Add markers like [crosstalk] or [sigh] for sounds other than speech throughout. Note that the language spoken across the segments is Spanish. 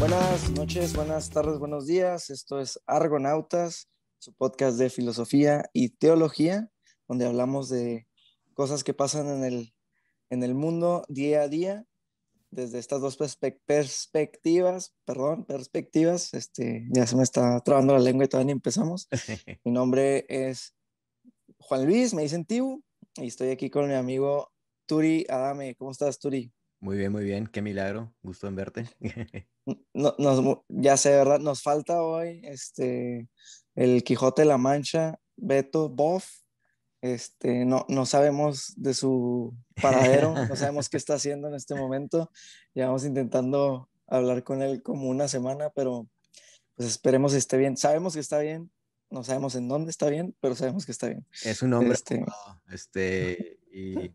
Buenas noches, buenas tardes, buenos días. Esto es Argonautas, su podcast de filosofía y teología, donde hablamos de cosas que pasan en el, en el mundo día a día, desde estas dos perspectivas, perdón, perspectivas. Este, ya se me está trabando la lengua y todavía ni empezamos. [laughs] Mi nombre es Juan Luis, me dicen Tibu, y estoy aquí con mi amigo Turi Adame. ¿Cómo estás, Turi? Muy bien, muy bien. Qué milagro. Gusto en verte. [laughs] No, nos, ya sé, ¿verdad? Nos falta hoy este, el Quijote de la Mancha, Beto Boff. Este, no, no sabemos de su paradero, no sabemos qué [laughs] está haciendo en este momento. Llevamos intentando hablar con él como una semana, pero pues esperemos que esté bien. Sabemos que está bien, no sabemos en dónde está bien, pero sabemos que está bien. Es un hombre este, este y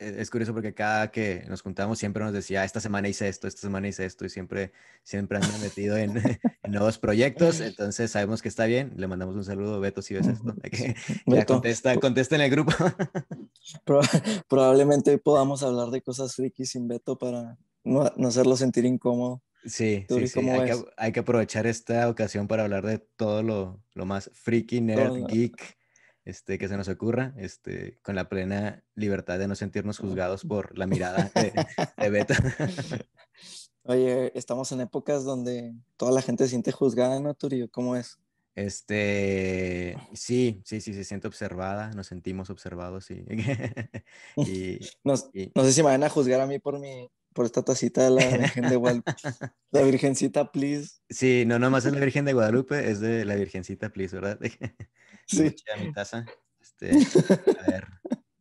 es curioso porque cada que nos juntamos siempre nos decía, esta semana hice esto, esta semana hice esto, y siempre, siempre anda metido [laughs] en, nuevos proyectos, [laughs] entonces sabemos que está bien, le mandamos un saludo, Beto, si ves esto, [laughs] ya contesta, contesta en el grupo. probablemente podamos hablar de cosas frikis sin Beto para no, no hacerlo sentir incómodo. Sí, sí, sí. Hay, que, hay, que, aprovechar esta ocasión para hablar de todo lo, lo más friki, nerd, geek, este, que se nos ocurra, este, con la plena libertad de no sentirnos juzgados [laughs] por la mirada de, de Beto. [laughs] Oye, estamos en épocas donde toda la gente se siente juzgada, ¿no, Turio? ¿Cómo es? Este, sí, sí, sí, se siente observada, nos sentimos observados [laughs] y, y, no, sé si me van a juzgar a mí por mi, por esta tacita de la Virgen de Guadalupe. La Virgencita, please. Sí, no nomás es la Virgen de Guadalupe, es de la Virgencita, please, ¿verdad? Sí. mi taza. Este, a ver,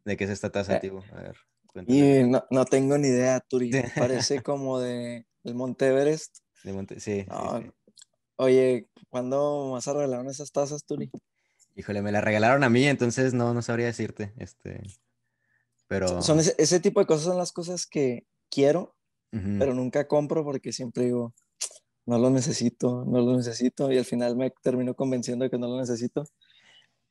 ¿de qué es esta taza, eh, tío? A ver. Y no, no, tengo ni idea, Turi. Parece [laughs] como de el Monte Everest. De Monte, sí, Oye, ¿cuándo vas a regalar esas tazas, Turi? Híjole, me las regalaron a mí, entonces no, no sabría decirte. Este, pero... Son ese, ese tipo de cosas son las cosas que quiero, pero nunca compro porque siempre digo, no lo necesito, no lo necesito, y al final me termino convenciendo de que no lo necesito.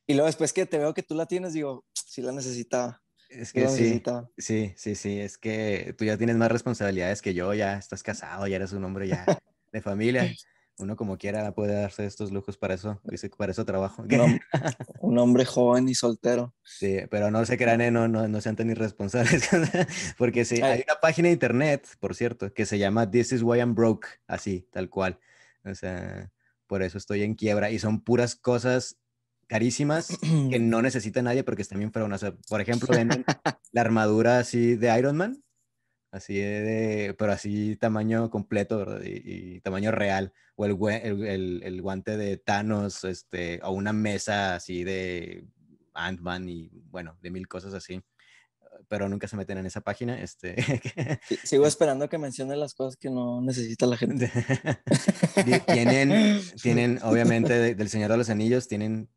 Y luego después que te veo que tú la tienes, digo, sí la necesitaba. Es que sí, sí, sí, sí, es que tú ya tienes más responsabilidades que yo, ya estás casado, ya eres un hombre ya [laughs] de familia. Uno como quiera puede darse estos lujos para eso, dice para eso trabajo. [laughs] Un, hombre joven y soltero. Sí, pero no se crean, eh, no, no, no sean tan irresponsables, [laughs] porque sí, hay una página de internet, por cierto, que se llama This is why I'm broke, así, tal cual. O sea, por eso estoy en quiebra y son puras cosas carísimas que [clears throat] no necesita nadie porque están bien feronas. O sea, por ejemplo, [laughs] venden la armadura así de Iron Man, así de, pero así tamaño completo, ¿verdad? Y, tamaño real, o el, el, el, guante de Thanos, este, o una mesa así de Ant-Man y bueno, de mil cosas así. Pero nunca se meten en esa página. Este... [laughs] Sigo esperando que mencione las cosas que no necesita la gente. [laughs] tienen, tienen, obviamente, del Señor de los Anillos, tienen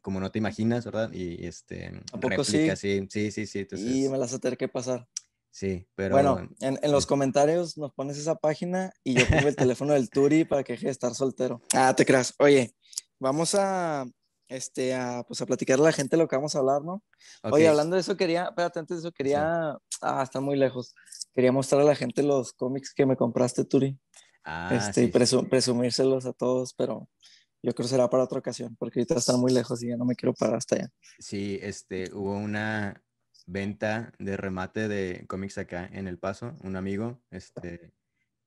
como no te imaginas, ¿verdad? Y este, ¿A poco sí? sí? Sí, sí, sí. Y me las a tener que pasar. Sí, pero... Bueno, en, en, los comentarios nos pones esa página y yo pongo el [laughs] teléfono del Turi para que deje de estar soltero. Ah, te creas. Oye, vamos a, este, a, pues a platicar a la gente lo que vamos a hablar, ¿no? Oye, hablando de eso, quería, espérate, antes de eso, quería, ah, está muy lejos. Quería mostrar a la gente los cómics que me compraste, Turi. Ah, este, y presumírselos a todos, pero yo creo que será para otra ocasión, porque ahorita están muy lejos y ya no me quiero parar hasta allá. Sí, este, hubo una venta de remate de cómics acá en El Paso. Un amigo este,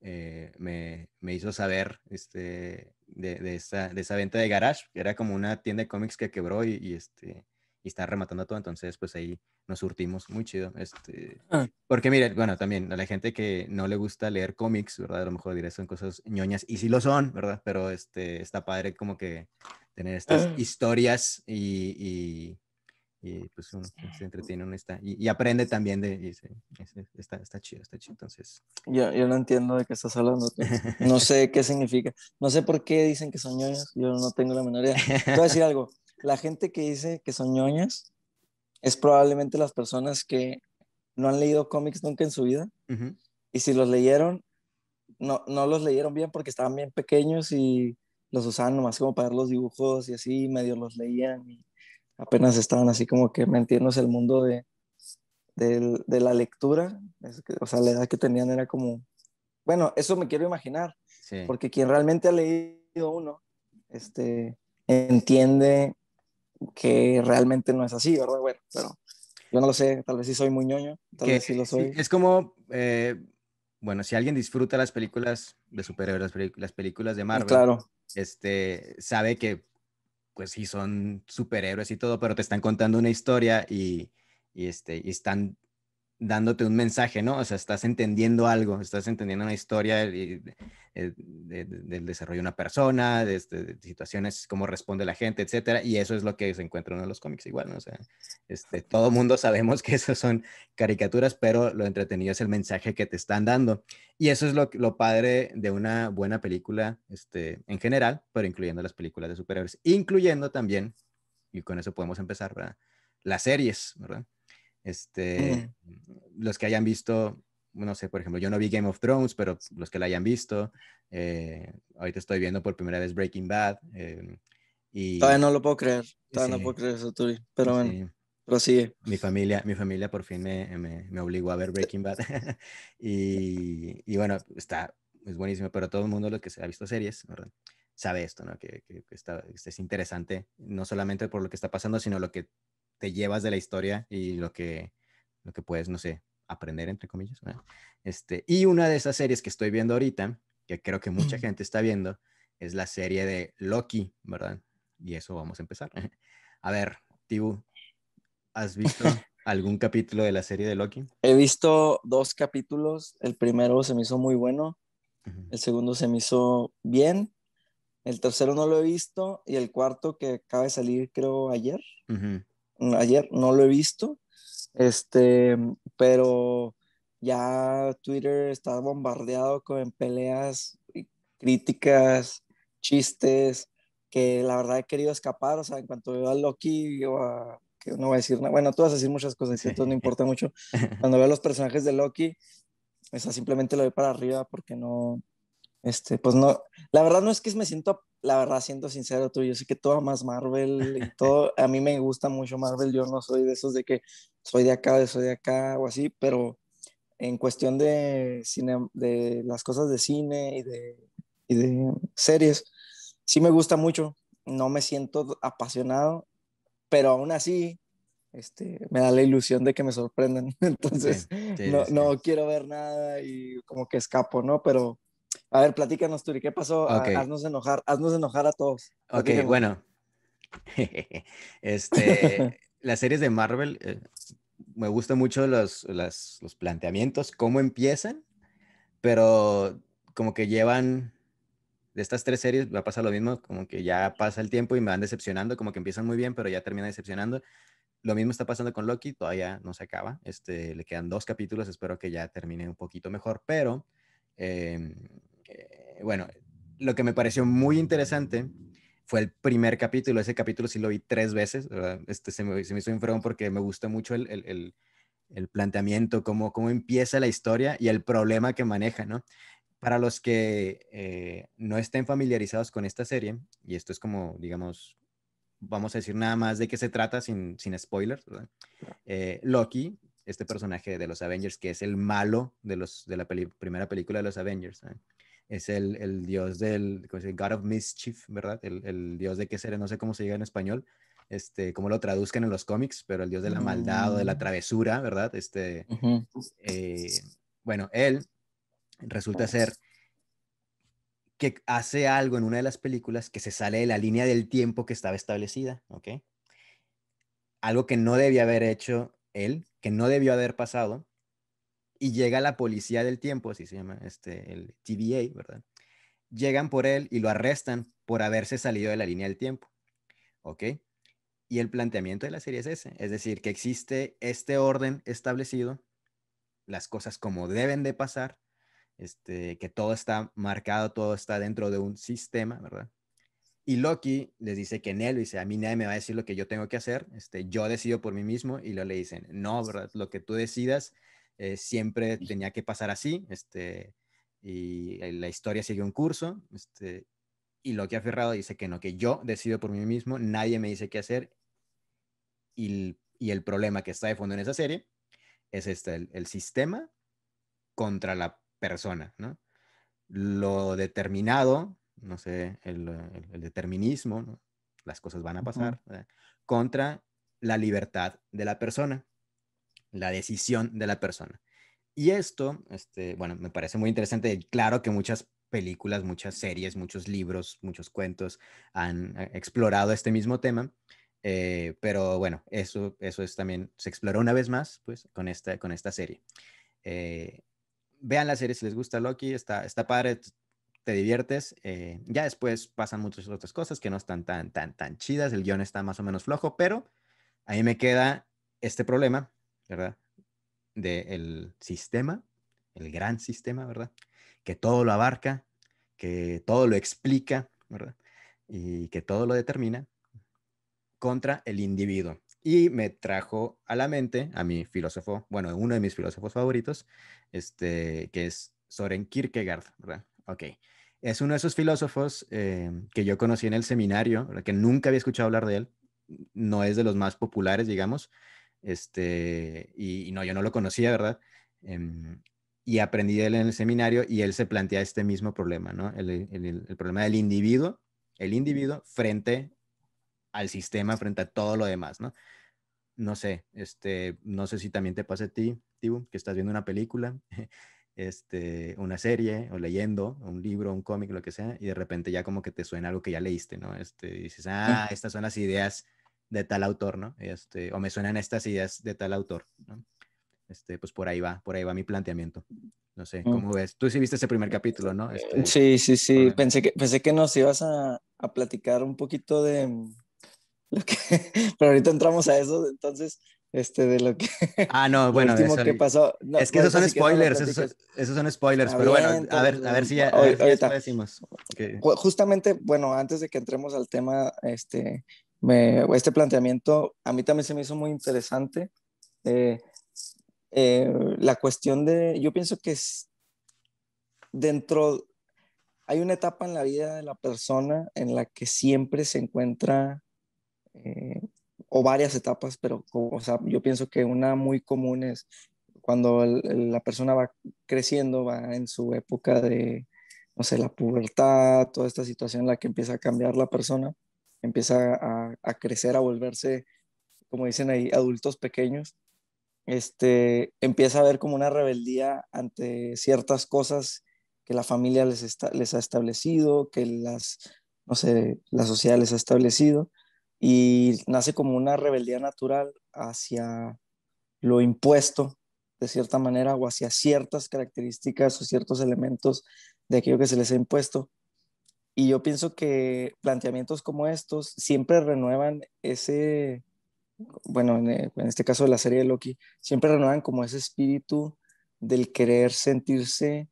eh, me, me, hizo saber este, de, de, esa, de esa venta de garage, que era como una tienda de cómics que quebró y, y este, y está rematando todo, entonces pues ahí nos surtimos, muy chido. Este, ah. Porque mire, bueno, también a la gente que no le gusta leer cómics, ¿verdad? A lo mejor diré son cosas ñoñas, y sí lo son, ¿verdad? Pero este, está padre como que tener estas ah. historias y, y, pues uno se entretiene, uno está, y, aprende también de, y está, está chido, está chido, entonces. Yo, yo no entiendo de qué estás hablando, no sé qué significa, no sé por qué dicen que son ñoñas, yo no tengo la menor idea. Te voy a decir algo, la gente que dice que son ñoñas es probablemente las personas que no han leído cómics nunca en su vida. Y si los leyeron, no, no los leyeron bien porque estaban bien pequeños y los usaban nomás como para ver los dibujos y así, medio los leían y apenas estaban así como que metiéndose el mundo de, de, de la lectura. o sea, la edad que tenían era como bueno, eso me quiero imaginar, Sí. porque quien realmente ha leído uno, este, entiende que realmente no es así, ¿verdad? Bueno, pero yo no lo sé, tal vez sí soy muy ñoño, tal Que- vez sí lo soy. es como, eh, bueno, si alguien disfruta las películas de superhéroes, las películas de Marvel, Claro, este, sabe que, pues sí, son superhéroes y todo, pero te están contando una historia y, y, este, y están dándote un mensaje, ¿no? O sea, estás entendiendo algo, estás entendiendo una historia eh, de- de- del desarrollo de una persona, de, este, de situaciones, cómo responde la gente, etcétera, y eso es lo que se encuentra en los cómics igual, ¿no? O sea, este, todo mundo sabemos que esas son caricaturas, pero lo entretenido es el mensaje que te están dando. Y eso es lo, lo padre de una buena película este, en general, pero incluyendo las películas de superhéroes, incluyendo también, y con eso podemos empezar, ¿verdad? Las series, ¿verdad? Este, Los que hayan visto, no sé, por ejemplo, yo no vi Game of Thrones, pero los que la hayan visto, eh, ahorita estoy viendo por primera vez Breaking Bad. eh, y todavía no lo puedo creer, todavía Sí. no puedo creer eso, Turi, pero bueno, sí, prosigue. mi familia, mi familia por fin me, me, me obligó a ver Breaking Bad. [laughs] y, y bueno, está, es buenísimo, pero todo el mundo lo que se ha visto series, sabe esto, ¿no? Que, que, que está, que es interesante, no solamente por lo que está pasando, sino lo que te llevas de la historia y lo que, lo que puedes, no sé, aprender, entre comillas. Este, y una de esas series que estoy viendo ahorita, que creo que mucha gente está viendo, es la serie de Loki, ¿verdad? Y eso vamos a empezar. [laughs] A ver, Tibu, ¿has visto [laughs] algún capítulo de la serie de Loki? He visto dos capítulos, el primero se me hizo muy bueno, el segundo se me hizo bien, el tercero no lo he visto y el cuarto que acaba de salir creo ayer, Ujú. Ayer no lo he visto, este, pero ya Twitter está bombardeado con peleas, críticas, chistes, que la verdad he querido escapar, o sea, en cuanto veo a Loki o a, que no voy a decir nada, bueno, tú vas a decir muchas cosas, Sí. entonces no importa [laughs] mucho, cuando veo a los personajes de Loki, o sea, simplemente lo doy para arriba porque no, este, pues no, la verdad no es que me siento, la verdad, siendo sincero tú, yo sé que tú amas Marvel y todo, a mí me gusta mucho Marvel, yo no soy de esos de que soy de acá, de soy de acá o así, pero en cuestión de cine, de las cosas de cine y de, y de series, sí me gusta mucho, no me siento apasionado, pero aún así, este, me da la ilusión de que me sorprendan, [laughs] entonces sí, no, sí. no quiero ver nada y como que escapo, ¿no? Pero, a ver, platícanos, Turi, ¿qué pasó? Ha- Ok. Haznos enojar, haznos enojar a todos. Ok, Platícanos. bueno. [laughs] este, [laughs] las series de Marvel, eh, me gustan mucho los, las- los planteamientos, cómo empiezan, pero como que llevan, de estas tres series va a pasar lo mismo, como que ya pasa el tiempo y me van decepcionando, como que empiezan muy bien, pero ya terminan decepcionando. Lo mismo está pasando con Loki, todavía no se acaba, este, le quedan dos capítulos, espero que ya termine un poquito mejor, pero eh, bueno, lo que me pareció muy interesante fue el primer capítulo. Ese capítulo sí lo vi tres veces. Este se me, hizo un fregón porque me gusta mucho el, el, el, planteamiento, cómo, cómo empieza la historia y el problema que maneja, ¿no? Para los que eh, no estén familiarizados con esta serie, y esto es como, digamos, vamos a decir nada más de qué se trata sin, sin spoilers. Eh, Loki, este personaje de los Avengers, que es el malo de, los, de la primera película de los Avengers. Es el, el, dios del. God of Mischief, ¿verdad? El, el, dios de qué será, no sé cómo se diga en español, este, cómo lo traduzcan en los cómics, pero el dios de la maldad o de la travesura, ¿verdad? Este, Uh -huh. eh, bueno, él resulta ser que hace algo en una de las películas que se sale de la línea del tiempo que estaba establecida, ¿ok? Algo que no debía haber hecho él, que no debió haber pasado, y llega la policía del tiempo, así se llama, este, el TVA, ¿verdad? Llegan por él y lo arrestan por haberse salido de la línea del tiempo, ¿ok? Y el planteamiento de la serie es ese, es decir, que existe este orden establecido, las cosas como deben de pasar, este, que todo está marcado, todo está dentro de un sistema, ¿verdad? Y Loki les dice que él dice, a mí nadie me va a decir lo que yo tengo que hacer, este, yo decido por mí mismo, y luego le dicen, no, ¿verdad? Lo que tú decidas eh, siempre tenía que pasar así, este, y la historia sigue un curso, este, y Loki aferrado dice que no, que yo decido por mí mismo, nadie me dice qué hacer, y, y el problema que está de fondo en esa serie es este, el, el sistema contra la persona, ¿no? lo determinado, no sé, el, determinismo, las cosas van a pasar, contra la libertad de la persona, la decisión de la persona. Y esto, este, bueno, me parece muy interesante. Claro que muchas películas, muchas series, muchos libros, muchos cuentos han eh, explorado este mismo tema. Eh, pero bueno, eso, eso es también, se exploró una vez más, pues, con esta, con esta serie. Eh, vean la serie si les gusta Loki, está, está padre, te diviertes. ya después pasan muchas otras cosas que no están tan, tan, tan chidas, el guion está más o menos flojo, pero ahí me queda este problema, ¿verdad? Del sistema, el gran sistema, ¿verdad? Que todo lo abarca, que todo lo explica, ¿verdad? Y que todo lo determina contra el individuo. Y me trajo a la mente a mi filósofo, bueno, uno de mis filósofos favoritos, este, que es Soren Kierkegaard, ¿verdad? Es uno de esos filósofos eh, que yo conocí en el seminario, que nunca había escuchado hablar de él. No es de los más populares, digamos. Este, y, no, yo no lo conocía, ¿verdad? Em, y aprendí de él en el seminario y él se plantea este mismo problema, ¿no? El, problema del individuo, el individuo frente al sistema, frente a todo lo demás, ¿no? No sé, este, no sé si también te pasa a ti, Tibu, que estás viendo una película, [laughs] este, una serie o leyendo un libro, un cómic, lo que sea, y de repente ya como que te suena algo que ya leíste, ¿no? Este, dices, ah, estas son las ideas de tal autor, ¿no? Este, o me suenan estas ideas de tal autor, ¿no? este, pues por ahí va, por ahí va mi planteamiento. No sé, mm. ¿cómo ves? Tú sí viste ese primer capítulo, ¿no? Este, sí, sí, sí. Pensé que, pensé que nos ibas a, a platicar un poquito de lo que... [laughs] Pero ahorita entramos a eso, entonces, este, de lo que... Ah, no, [laughs] bueno, eso, que pasó. es que esos son spoilers, esos, son spoilers, pero bueno, a ver, a ver si ya, a ver si decimos. Justamente, bueno, antes de que entremos al tema, este, me, este planteamiento a mí también se me hizo muy interesante. Eh, eh, la cuestión de, yo pienso que es dentro, hay una etapa en la vida de la persona en la que siempre se encuentra, eh, o varias etapas, pero o sea, yo pienso que una muy común es cuando la persona va creciendo, va en su época de, no sé, la pubertad, toda esta situación en la que empieza a cambiar la persona, empieza a, a crecer, a volverse, como dicen ahí, adultos pequeños este, empieza a ver como una rebeldía ante ciertas cosas que la familia les, les ha establecido, que las, no sé, la sociedad les ha establecido, y nace como una rebeldía natural hacia lo impuesto, de cierta manera, o hacia ciertas características o ciertos elementos de aquello que se les ha impuesto. Y yo pienso que planteamientos como estos siempre renuevan ese, bueno, eh, en, este caso de la serie de Loki, siempre renuevan como ese espíritu del querer sentirse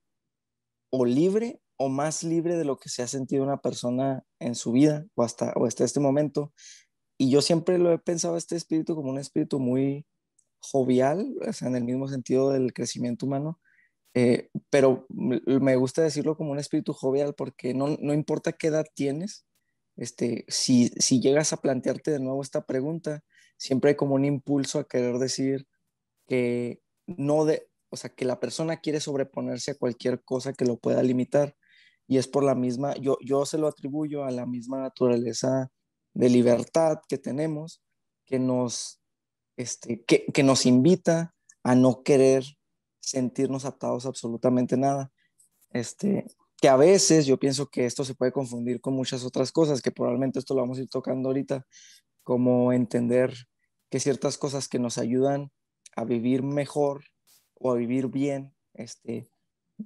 o libre o más libre de lo que se ha sentido una persona en su vida o hasta, o hasta este momento. Y yo siempre lo he pensado este espíritu como un espíritu muy jovial, o sea, en el mismo sentido del crecimiento humano, eh, pero me gusta decirlo como un espíritu jovial porque no, no importa qué edad tienes, este, si, si llegas a plantearte de nuevo esta pregunta, siempre hay como un impulso a querer decir que no de, o sea, que la persona quiere sobreponerse a cualquier cosa que lo pueda limitar y es por la misma, yo, yo se lo atribuyo a la misma naturaleza de libertad que tenemos, que nos, este, que, que nos invita a no querer sentirnos atados a absolutamente nada. Este, que a veces yo pienso que esto se puede confundir con muchas otras cosas, que probablemente esto lo vamos a ir tocando ahorita, como entender que ciertas cosas que nos ayudan a vivir mejor o a vivir bien, este,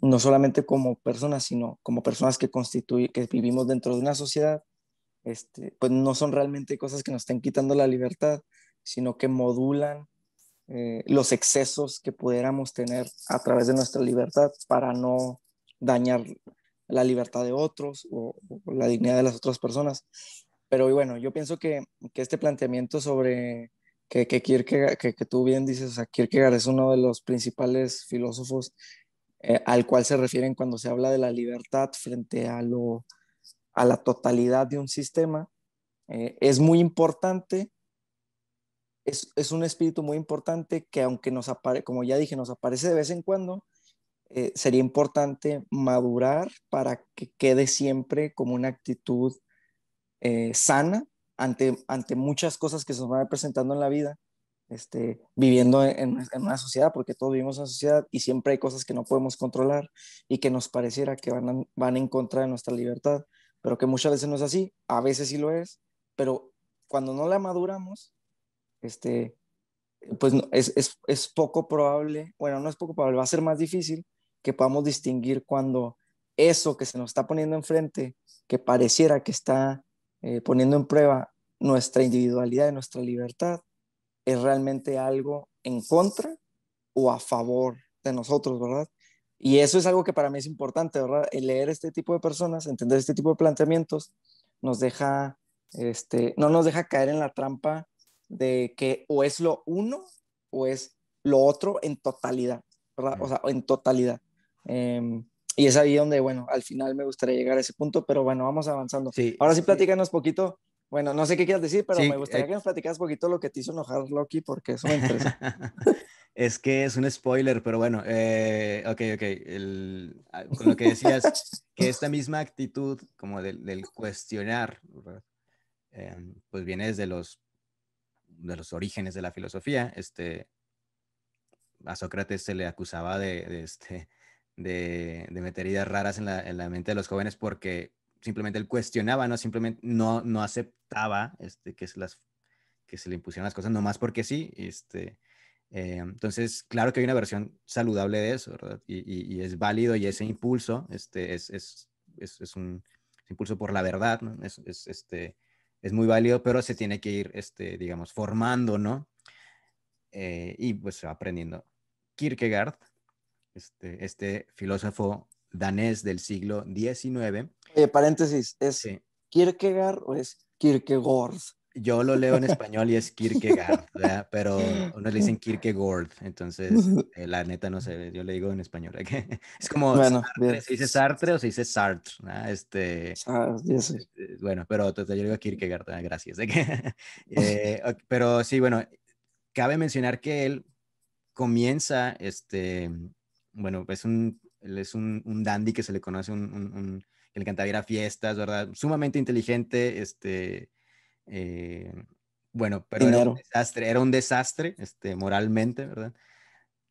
no solamente como personas, sino como personas que constituyen, que vivimos dentro de una sociedad, este, pues no son realmente cosas que nos estén quitando la libertad, sino que modulan eh, los excesos que pudiéramos tener a través de nuestra libertad para no dañar la libertad de otros o la dignidad de las otras personas. Pero bueno, yo pienso que, que este planteamiento sobre que, que, Kierkegaard, que, que, tú bien dices, o sea, Kierkegaard es uno de los principales filósofos eh, al cual se refieren cuando se habla de la libertad frente a, lo, a la totalidad de un sistema, eh, es muy importante, es, es, un espíritu muy importante que aunque nos aparece, como ya dije, nos aparece de vez en cuando, eh, sería importante madurar para que quede siempre como una actitud eh, sana ante, ante muchas cosas que se nos van presentando en la vida, este, viviendo en, una sociedad, porque todos vivimos en una sociedad y siempre hay cosas que no podemos controlar y que nos pareciera que van, van en contra de nuestra libertad, pero que muchas veces no es así, a veces sí lo es, pero cuando no la maduramos, este, pues es, es, es poco probable, bueno, no es poco probable, va a ser más difícil que podamos distinguir cuando eso que se nos está poniendo enfrente, que pareciera que está eh, poniendo en prueba nuestra individualidad y nuestra libertad, es realmente algo en contra o a favor de nosotros, ¿verdad? Y eso es algo que para mí es importante, ¿verdad? El leer este tipo de personas, entender este tipo de planteamientos, nos deja, este, no nos deja caer en la trampa de que o es lo uno o es lo otro en totalidad, ¿verdad? O sea, en totalidad. Em, y es ahí donde, bueno, al final me gustaría llegar a ese punto, pero bueno, vamos avanzando. Sí, Ahora sí, platícanos poquito. Bueno, no sé qué quieras decir, pero me gustaría eh que nos platicaras poquito lo que te hizo enojar Loki, porque eso me interesa. es que es un spoiler, pero bueno, eh, ok, ok. El, ah, con lo que decías, que esta misma actitud como del, del cuestionar, em, pues viene desde los, de los orígenes de la filosofía. Este, a Sócrates se le acusaba de, este, de, meter ideas raras en la, mente de los jóvenes porque simplemente él cuestionaba, ¿no? Simplemente no, no aceptaba este, que, se las, que se le impusieran las cosas nomás porque sí. Este, eh, entonces, claro que hay una versión saludable de eso. Y, es válido y ese impulso este, es, es, es, un impulso por la verdad, ¿no? Es, este, es muy válido, pero se tiene que ir, este, digamos, formando, ¿no? Eh, y pues aprendiendo. Kierkegaard este, este, filósofo danés del siglo XIX. Paréntesis, ¿es Kierkegaard o es Kierkegaard? Yo lo leo en [laughs] español y es Kierkegaard, pero [laughs] unos le dicen Kierkegaard, entonces [laughs] eh, la neta no sé, yo le digo en español. Es como, bueno, ¿se dice Sartre o se dice Sartre? Este, ah, este, bueno, pero yo digo Kierkegaard, gracias. Eh, pero sí, bueno, cabe mencionar que él comienza este, bueno, es un, es un, un dandy que se le conoce, un, un, que le encantaba ir a fiestas, ¿verdad? Sumamente inteligente, este, eh, bueno, pero era un desastre, era un desastre, este, moralmente, ¿verdad?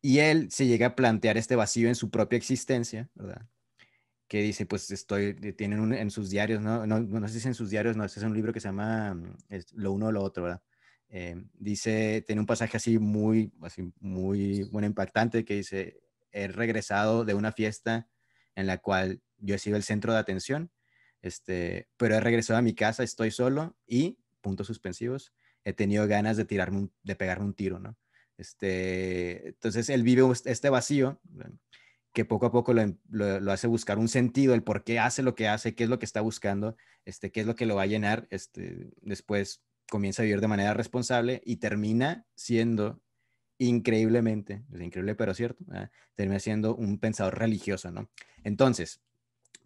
Y él se llega a plantear este vacío en su propia existencia, ¿verdad? Que dice, pues estoy, tienen en sus diarios, ¿no? No, no sé si en sus diarios, no, este es un libro que se llama mm, Lo uno o lo otro, ¿verdad? Eh, dice, tiene un pasaje así muy, así muy, bueno, impactante que dice, he regresado de una fiesta en la cual yo he sido el centro de atención, este, pero he regresado a mi casa, estoy solo y, puntos suspensivos, he tenido ganas de tirarme, de pegarme un tiro, ¿no? Este, entonces él vive este vacío que poco a poco lo, lo, hace buscar un sentido, el por qué hace lo que hace, qué es lo que está buscando, este, qué es lo que lo va a llenar, este, después comienza a vivir de manera responsable y termina siendo increíblemente, es increíble pero cierto, termina siendo un pensador religioso, ¿no? Entonces,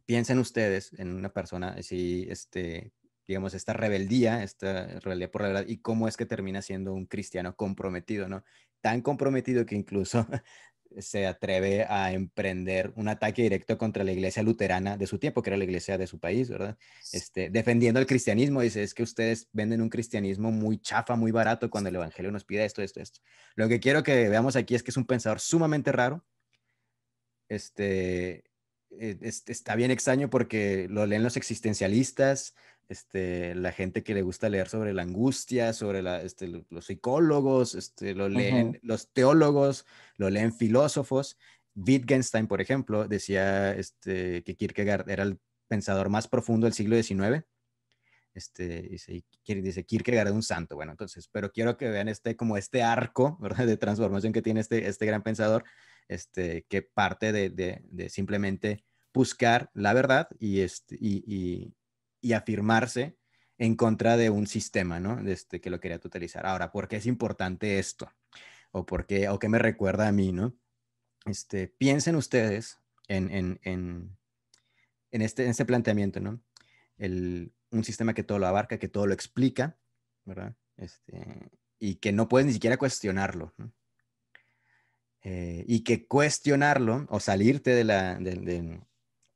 piensen ustedes en una persona así, este, digamos, esta rebeldía, esta rebeldía por la verdad, y cómo es que termina siendo un cristiano comprometido, ¿no? Tan comprometido que incluso [laughs] se atreve a emprender un ataque directo contra la iglesia luterana de su tiempo, que era la iglesia de su país, ¿verdad? Este, defendiendo el cristianismo, dice, es que ustedes venden un cristianismo muy chafa, muy barato, cuando el Evangelio nos pide esto, esto, esto. Lo que quiero que veamos aquí es que es un pensador sumamente raro, este, e, está bien extraño porque lo leen los existencialistas, este, la gente que le gusta leer sobre la angustia, sobre la, este, los psicólogos, este, lo leen los teólogos, lo leen filósofos. Wittgenstein, por ejemplo, decía este, que Kierkegaard era el pensador más profundo del siglo XIX. Este, dice, dice Kierkegaard es un santo. Bueno, entonces, pero quiero que vean este, como este arco ¿verdad? de transformación que tiene este, este gran pensador, este, que parte de, de, de simplemente buscar la verdad y, este, y, y afirmarse en contra de un sistema, ¿no? Este, que lo quería totalizar. Ahora, ¿por qué es importante esto? ¿O por qué, o qué me recuerda a mí, ¿no? Este, piensen ustedes en, en, en, en este, en este planteamiento, ¿no? El, un sistema que todo lo abarca, que todo lo explica, ¿verdad? Este, y que no puedes ni siquiera cuestionarlo. eh, y que cuestionarlo o salirte de la, de,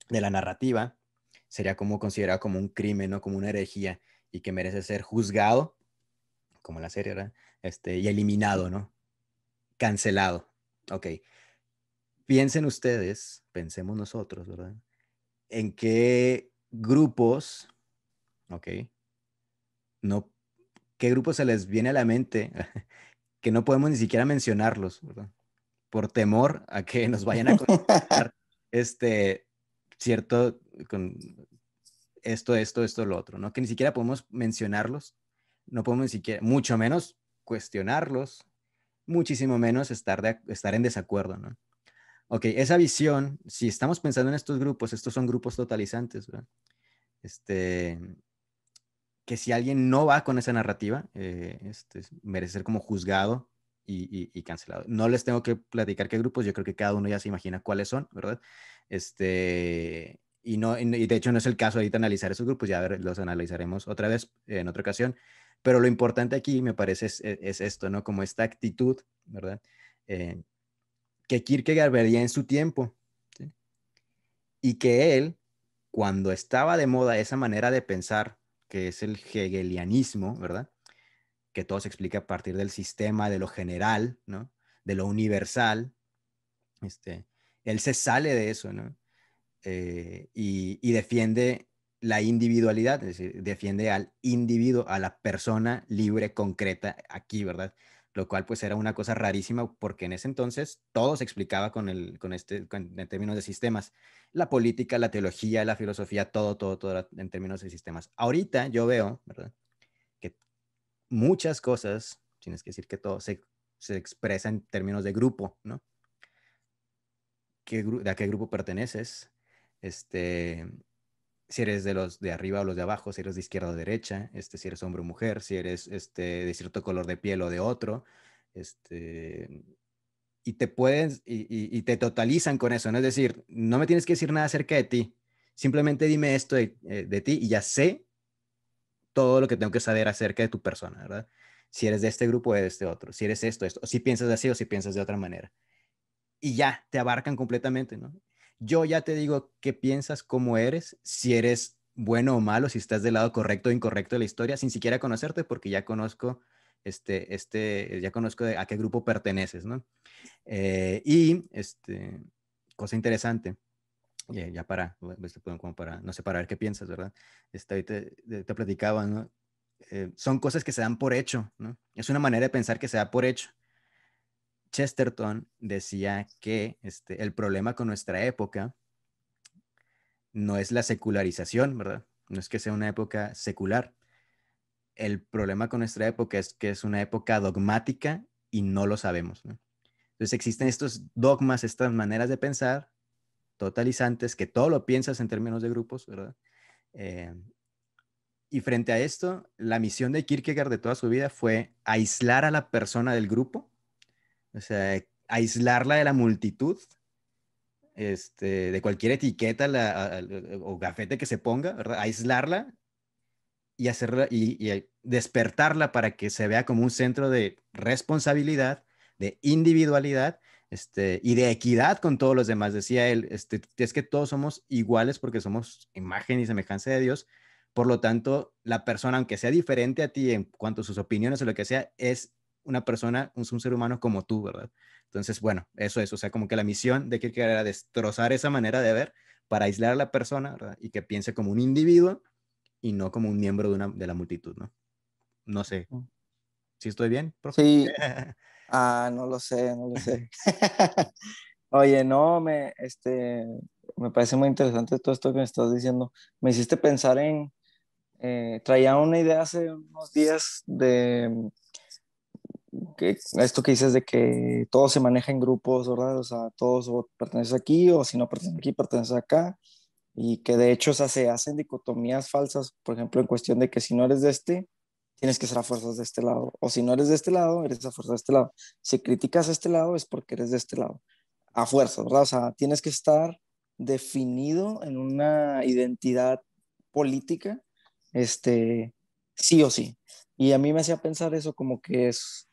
la narrativa sería como considerado como un crimen, ¿no? Como una herejía y que merece ser juzgado, como la serie, ¿verdad? Este, y eliminado, ¿no? Cancelado. Ok. Piensen ustedes, pensemos nosotros, ¿verdad? En qué grupos, ok, no, qué grupos se les viene a la mente [laughs] que no podemos ni siquiera mencionarlos, ¿verdad? Por temor a que nos vayan a [laughs] contar este cierto con esto, esto, esto, lo otro, ¿no? Que ni siquiera podemos mencionarlos, no podemos ni siquiera, mucho menos cuestionarlos, muchísimo menos estar, de, estar en desacuerdo, ¿no? Ok, esa visión, si estamos pensando en estos grupos, estos son grupos totalizantes, ¿verdad? Este, que si alguien no va con esa narrativa, eh, este, merece ser como juzgado y, cancelado. No les tengo que platicar qué grupos, yo creo que cada uno ya se imagina cuáles son, ¿verdad? Este, y, no, y de hecho no es el caso ahorita analizar esos grupos, ya los analizaremos otra vez en otra ocasión, pero lo importante aquí me parece es, es esto, ¿no? Como esta actitud, ¿verdad? Eh, que Kierkegaard vería en su tiempo, y que él, cuando estaba de moda esa manera de pensar, que es el hegelianismo, ¿verdad? Que todo se explica a partir del sistema, de lo general, ¿no? De lo universal. Este, él se sale de eso, ¿no? Eh, y, y, defiende la individualidad, es decir, defiende al individuo, a la persona libre, concreta, aquí, ¿verdad? lo cual pues era una cosa rarísima porque en ese entonces todo se explicaba con, el, con este, en términos de sistemas. La política, la teología, la filosofía, todo, todo, todo en términos de sistemas. Ahorita yo veo, ¿verdad? Muchas cosas, tienes que decir que todo se, se expresa en términos de grupo, ¿no? ¿Qué, ¿De a qué grupo perteneces? Este, si eres de los de arriba o los de abajo, si eres de izquierda o derecha, este, si eres hombre o mujer, si eres este, de cierto color de piel o de otro, este, y te pueden, y, te totalizan con eso, ¿no? Es decir, no me tienes que decir nada acerca de ti, simplemente dime esto de, eh, ti y ya sé todo lo que tengo que saber acerca de tu persona, ¿verdad? Si eres de este grupo o de este otro, si eres esto, esto, si piensas así o si piensas de otra manera. Y ya, te abarcan completamente, ¿no? Yo ya te digo qué piensas, cómo eres, si eres bueno o malo, si estás del lado correcto o incorrecto de la historia, sin siquiera conocerte, porque ya conozco, este, este, ya conozco a qué grupo perteneces, ¿no? Eh, y, este, cosa interesante, ya para, pues, como para, no sé, para ver qué piensas, ¿verdad? Este, te, te, platicaba, ¿no? Eh, son cosas que se dan por hecho, ¿no? Es una manera de pensar que se da por hecho. Chesterton decía que este, el problema con nuestra época no es la secularización, ¿verdad? No es que sea una época secular. El problema con nuestra época es que es una época dogmática y no lo sabemos. Entonces existen estos dogmas, estas maneras de pensar totalizantes, que todo lo piensas en términos de grupos, ¿verdad? Eh, y frente a esto, la misión de Kierkegaard de toda su vida fue aislar a la persona del grupo o sea, aislarla de la multitud, este, de cualquier etiqueta o gafete que se ponga, ¿verdad? Aislarla y hacerla y, despertarla para que se vea como un centro de responsabilidad, de individualidad este, y de equidad con todos los demás. Decía él, este, es que todos somos iguales porque somos imagen y semejanza de Dios. Por lo tanto, la persona, aunque sea diferente a ti en cuanto a sus opiniones o lo que sea, es una persona, un, ser humano como tú, ¿verdad? Entonces, bueno, eso es, o sea, como que la misión de Kierkegaard era destrozar esa manera de ver para aislar a la persona ¿verdad? y que piense como un individuo y no como un miembro de, una, de la multitud, ¿no? No sé. ¿Sí estoy bien, profe? Sí. [laughs] Ah, no lo sé, no lo sé. [laughs] Oye, no, me, este, me parece muy interesante todo esto que me estás diciendo. Me hiciste pensar en, eh, traía una idea hace unos días de que esto que dices de que todo se maneja en grupos, ¿verdad? O sea, todos perteneces aquí o si no perteneces aquí, perteneces acá. Y que de hecho o sea, se hacen dicotomías falsas, por ejemplo, en cuestión de que si no eres de este, tienes que ser a fuerzas de este lado. O si no eres de este lado, eres a fuerzas de este lado. Si criticas a este lado, es porque eres de este lado. A fuerza, ¿verdad? O sea, tienes que estar definido en una identidad política, este, sí o sí. Y a mí me hacía pensar eso como que es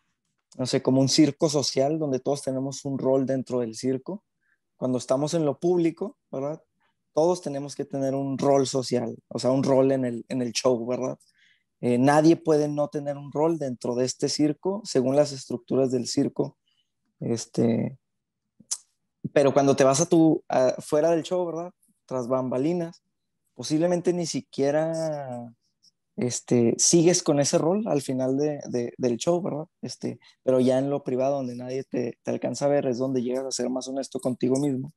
no sé, como un circo social donde todos tenemos un rol dentro del circo. Cuando estamos en lo público, ¿verdad? Todos tenemos que tener un rol social, o sea, un rol en el, en el show, ¿verdad? Eh, nadie puede no tener un rol dentro de este circo, según las estructuras del circo. Este, pero cuando te vas a tu, fuera del show, ¿verdad? Tras bambalinas, posiblemente ni siquiera este, sigues con ese rol al final de, del show, ¿verdad? Este, pero ya en lo privado, donde nadie te, te, alcanza a ver, es donde llegas a ser más honesto contigo mismo.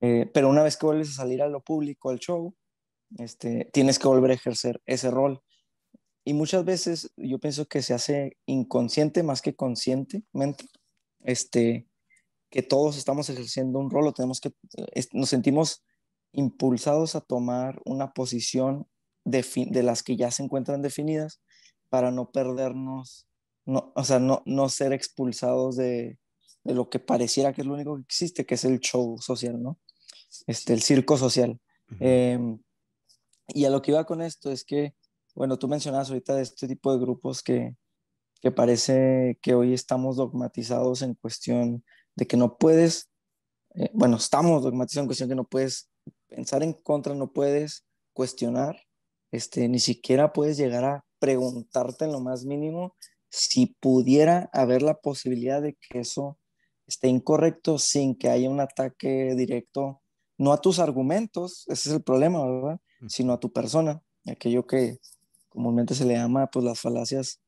Eh, pero una vez que vuelves a salir a lo público, al show, este, tienes que volver a ejercer ese rol. Y muchas veces yo pienso que se hace inconsciente más que conscientemente, este, que todos estamos ejerciendo un rol o tenemos que, nos sentimos impulsados a tomar una posición de, las que ya se encuentran definidas para no perdernos, no, o sea, no, no ser expulsados de, de, lo que pareciera que es lo único que existe, que es el show social, ¿no? Este, el circo social. Em, y a lo que iba con esto es que, bueno, tú mencionas ahorita de este tipo de grupos que, que parece que hoy estamos dogmatizados en cuestión de que no puedes, eh, bueno, estamos dogmatizados en cuestión que no puedes pensar en contra, no puedes cuestionar, este, ni siquiera puedes llegar a preguntarte en lo más mínimo si pudiera haber la posibilidad de que eso esté incorrecto sin que haya un ataque directo, no a tus argumentos, ese es el problema, ¿verdad? Sino a tu persona, aquello que comúnmente se le llama pues las falacias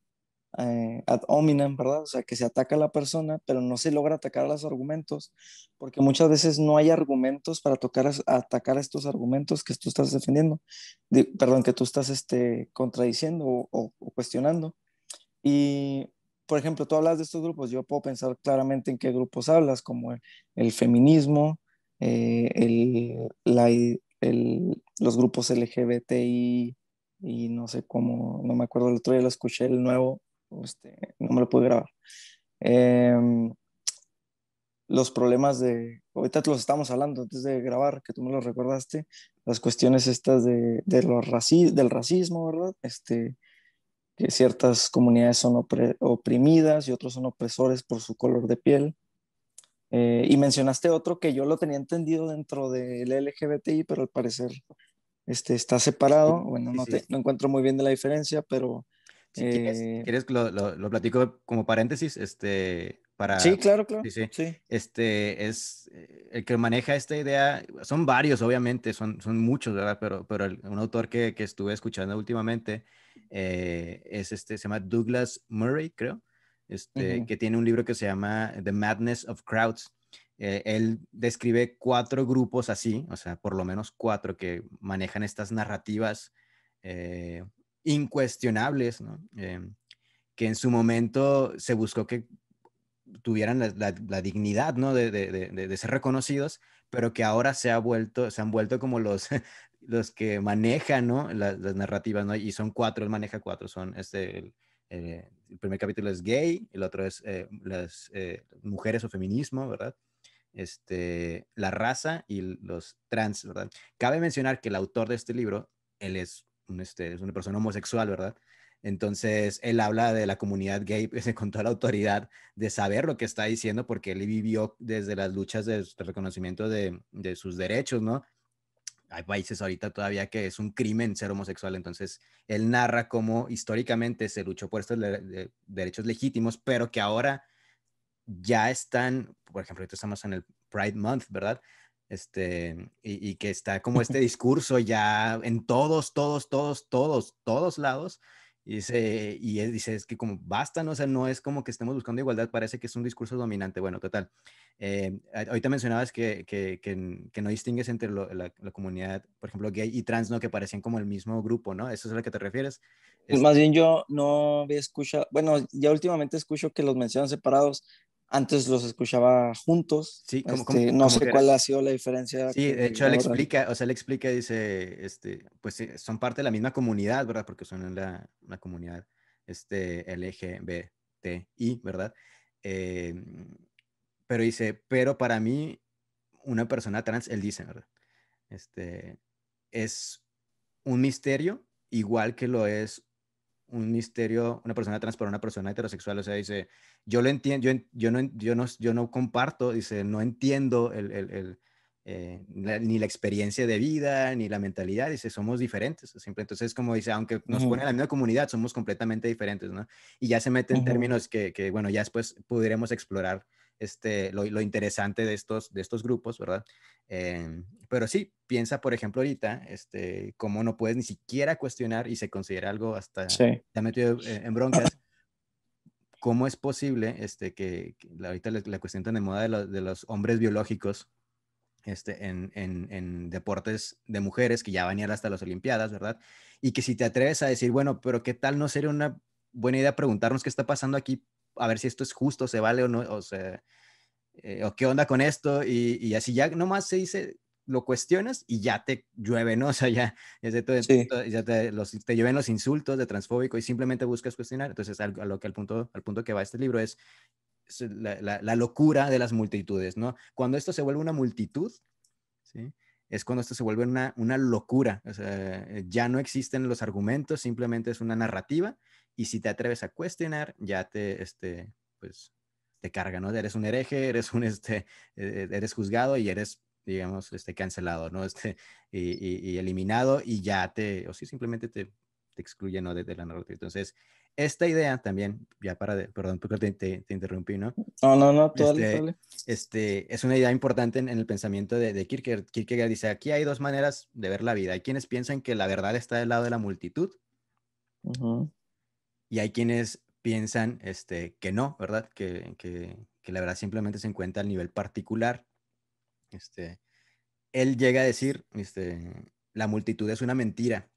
eh, ad hominem, ¿verdad? O sea, que se ataca a la persona, pero no se logra atacar a los argumentos, porque muchas veces no hay argumentos para tocar, atacar a estos argumentos que tú estás defendiendo, perdón, que tú estás este, contradiciendo o, cuestionando. Y, por ejemplo, tú hablas de estos grupos, yo puedo pensar claramente en qué grupos hablas, como el, feminismo, eh, el, la, el, los grupos LGBTI y no sé cómo, no me acuerdo, el otro día lo escuché, el nuevo, este, no me lo pude grabar. Em, los problemas de, ahorita los estamos hablando antes de grabar, que tú me lo recordaste, las cuestiones estas de, de los del racismo, ¿verdad? Este, que ciertas comunidades son oprimidas y otros son opresores por su color de piel. Eh, y mencionaste otro que yo lo tenía entendido dentro del LGBTI, pero al parecer este, está separado. Bueno, no, Te, no encuentro muy bien de la diferencia, pero si quieres, eh, lo, lo, platico como paréntesis, este, para... Sí, claro, claro. Sí, sí. Este, es eh, el que maneja esta idea, son varios, obviamente, son, son muchos, ¿verdad? Pero, pero un autor que, que, estuve escuchando últimamente eh, es este, se llama Douglas Murray, creo, este, que tiene un libro que se llama The Madness of Crowds. Él describe cuatro grupos así, o sea, por lo menos cuatro que manejan estas narrativas eh, incuestionables. Em, que en su momento se buscó que tuvieran la, dignidad, ¿no? De, ser reconocidos, pero que ahora se, ha vuelto, se han vuelto como los, [laughs] los que manejan, ¿no? Las, narrativas, ¿no? Y son cuatro, él maneja cuatro, son este, el, eh, el primer capítulo es gay, el otro es eh, las eh, mujeres o feminismo, ¿verdad? Este, la raza y los trans, ¿verdad? Cabe mencionar que el autor de este libro, él es este, es una persona homosexual, ¿verdad? Entonces, él habla de la comunidad gay pues, [laughs] con toda la autoridad de saber lo que está diciendo, porque él vivió desde las luchas de, reconocimiento de, sus derechos, ¿no? Hay países ahorita todavía que es un crimen ser homosexual, entonces él narra cómo históricamente se luchó por estos derechos legítimos, pero que ahora ya están, por ejemplo, ahorita estamos en el Pride Month, ¿verdad? este, y, que está como este [laughs] discurso ya en todos, todos, todos, todos, todos lados. Y dice, y él dice, es que como basta, ¿no? O sea, no es como que estemos buscando igualdad, parece que es un discurso dominante. Bueno, total. Eh, ahorita mencionabas que, que, que, no distingues entre la, comunidad, por ejemplo, gay y trans, ¿no? Que parecían como el mismo grupo, ¿no? ¿Eso es a lo que te refieres? Pues más bien yo no había escuchado, bueno, ya últimamente escucho que los mencionan separados, antes los escuchaba juntos. Sí, como, este, no sé cuál ha sido la diferencia. Sí, de hecho él explica, o sea, él explica, dice, este, pues son parte de la misma comunidad, ¿verdad? Porque son en la, una comunidad este, LGBTI, ¿verdad? Em, pero dice, pero para mí, una persona trans, él dice, ¿verdad? Este, es un misterio, igual que lo es un misterio una persona trans para una persona heterosexual. O sea, dice, yo lo entiendo, yo, yo, no, yo, no, yo no comparto, dice, no entiendo el, el, el eh, ni la experiencia de vida, ni la mentalidad, dice, somos diferentes. Siempre. Entonces, como dice, aunque nos pone en la misma comunidad, somos completamente diferentes, ¿no? Y ya se mete en términos que, que, bueno, ya después podremos explorar este, lo, lo, interesante de estos, de estos grupos, ¿verdad? Eh, pero sí, piensa, por ejemplo, ahorita, este, cómo no puedes ni siquiera cuestionar y se considera algo hasta sí. ya metido eh, en broncas. ¿Cómo es posible este, que, que ahorita la, la, cuestión tan de moda de, lo, de los hombres biológicos este, en, en, en, deportes de mujeres que ya van a ir hasta las Olimpiadas, ¿verdad? Y que si te atreves a decir, bueno, pero ¿qué tal no sería una buena idea preguntarnos qué está pasando aquí, a ver si esto es justo, se vale o no, o sea, eh, o qué onda con esto, y, y, así ya nomás se dice, lo cuestionas y ya te llueve, ¿no? [laughs] O sea, ya, te, sí. ya te, los, te llueven los insultos de transfóbico y simplemente buscas cuestionar. Entonces, a, a lo que al punto, al punto que va este libro es, la, la, la, locura de las multitudes, ¿no? Cuando esto se vuelve una multitud, ¿sí? Es cuando esto se vuelve una, una locura, o sea, ya no existen los argumentos, simplemente es una narrativa y si te atreves a cuestionar, ya te, este, pues, te carga, ¿no? Eres un hereje, eres un, este, e, e, eres juzgado y eres, digamos, este, cancelado, ¿no? [laughs] Este, y, y, y eliminado y ya te, o sí, simplemente te, te excluye, ¿no? De, de la narrativa. Entonces, esta idea también, ya para, de, perdón, porque te, te, te, interrumpí, ¿no? No, no, no, todo este, este, es una idea importante en, en el pensamiento de, de, Kierkegaard. Kierkegaard dice, aquí hay dos maneras de ver la vida. Hay quienes piensan que la verdad está del lado de la multitud uh -huh. Y hay quienes piensan este, que no, ¿verdad? Que, que, la verdad simplemente se encuentra al nivel particular. Este, él llega a decir, este, la multitud es una mentira,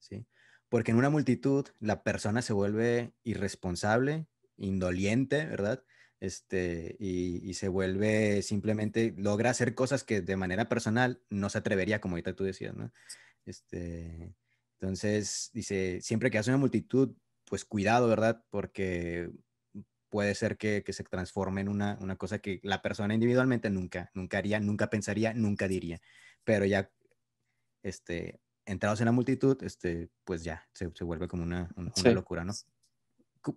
¿sí? porque en una multitud la persona se vuelve irresponsable, indoliente, ¿verdad? Este, y, y, se vuelve simplemente, logra hacer cosas que de manera personal no se atrevería, como ahorita tú decías, ¿no? Este, entonces, dice, siempre que hace una multitud, pues cuidado, ¿verdad? Porque puede ser que, que se transforme en una, una, cosa que la persona individualmente nunca, nunca haría, nunca pensaría, nunca diría. Pero ya, este, entrados en la multitud, este, pues ya, se, se vuelve como una, una, sí. locura, ¿no?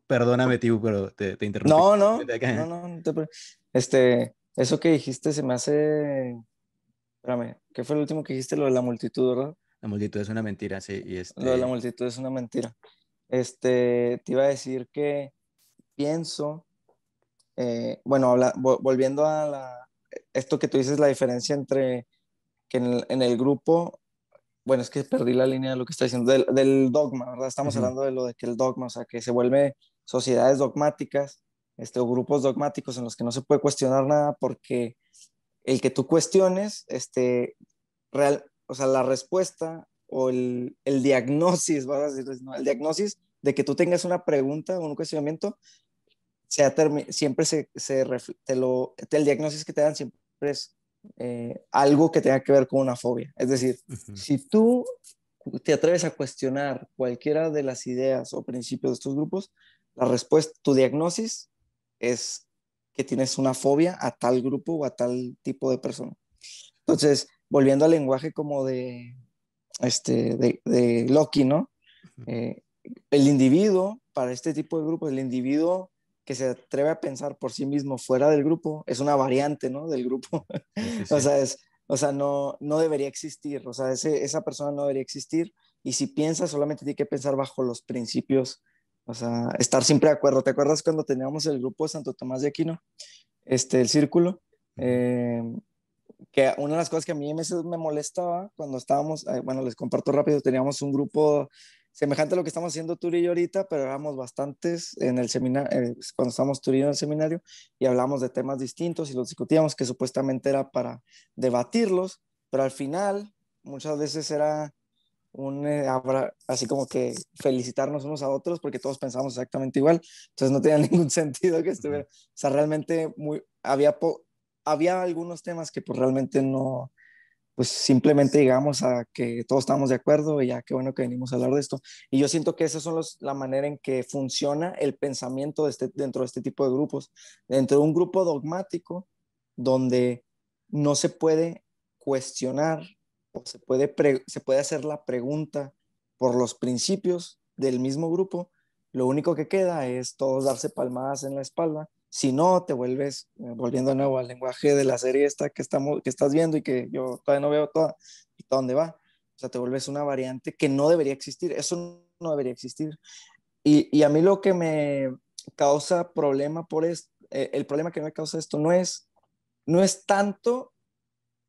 Perdóname, tío, pero te, te interrumpí. No, no, no, no, te... este, eso que dijiste se me hace, espérame, ¿qué fue el último que dijiste? Lo de la multitud, ¿verdad? La multitud es una mentira, sí. Y este... Lo de la multitud es una mentira. Este, te iba a decir que pienso, eh, bueno, habla, volviendo a la, esto que tú dices, la diferencia entre que en el, en el grupo bueno, es que perdí la línea de lo que está diciendo, del, del dogma, ¿verdad? Estamos uh -huh. hablando de lo de que el dogma, o sea, que se vuelve sociedades dogmáticas, este, o grupos dogmáticos en los que no se puede cuestionar nada porque el que tú cuestiones, este, real, o sea, la respuesta o el, el diagnosis, ¿verdad? ¿no? El diagnosis de que tú tengas una pregunta o un cuestionamiento, sea siempre se, se te lo, el diagnóstico que te dan siempre es eh, algo que tenga que ver con una fobia. Es decir, uh -huh. si tú te atreves a cuestionar cualquiera de las ideas o principios de estos grupos, la respuesta, tu diagnosis es que tienes una fobia a tal grupo o a tal tipo de persona. Entonces, volviendo al lenguaje como de, este, de, de Loki, ¿no? Eh, el individuo, para este tipo de grupos, el individuo que se atreve a pensar por sí mismo fuera del grupo es una variante, ¿no? Del grupo. [laughs] Sí, sí. o sea, es, o sea no, no debería existir, o sea, ese, esa persona no debería existir y si piensa solamente tiene que pensar bajo los principios, o sea, estar siempre de acuerdo. ¿Te acuerdas cuando teníamos el grupo de Santo Tomás de Aquino? Este, el círculo. Eh, que una de las cosas que a mí me, me molestaba cuando estábamos, bueno, les comparto rápido, teníamos un grupo semejante a lo que estamos haciendo tú y yo ahorita, pero éramos bastantes en el seminario, eh, cuando estábamos tú y yo en el seminario, y hablamos de temas distintos y los discutíamos, que supuestamente era para debatirlos, pero al final muchas veces era un, eh, así como que felicitarnos unos a otros porque todos pensamos exactamente igual, entonces no tenía [laughs] ningún sentido que estuviera, o sea, realmente muy, había, había algunos temas que pues realmente no, pues simplemente digamos a que todos estamos de acuerdo y ya qué bueno que venimos a hablar de esto. Y yo siento que esa es los, la manera en que funciona el pensamiento de este, dentro de este tipo de grupos. Dentro de un grupo dogmático donde no se puede cuestionar o se puede, se puede hacer la pregunta por los principios del mismo grupo, lo único que queda es todos darse palmadas en la espalda. Si no, te vuelves, eh, volviendo de nuevo al lenguaje de la serie esta que, estamos, que estás viendo y que yo todavía no veo toda, y dónde va. O sea, te vuelves una variante que no debería existir. Eso no debería existir. Y, y a mí lo que me causa problema por esto, eh, el problema que me causa esto no es, no es tanto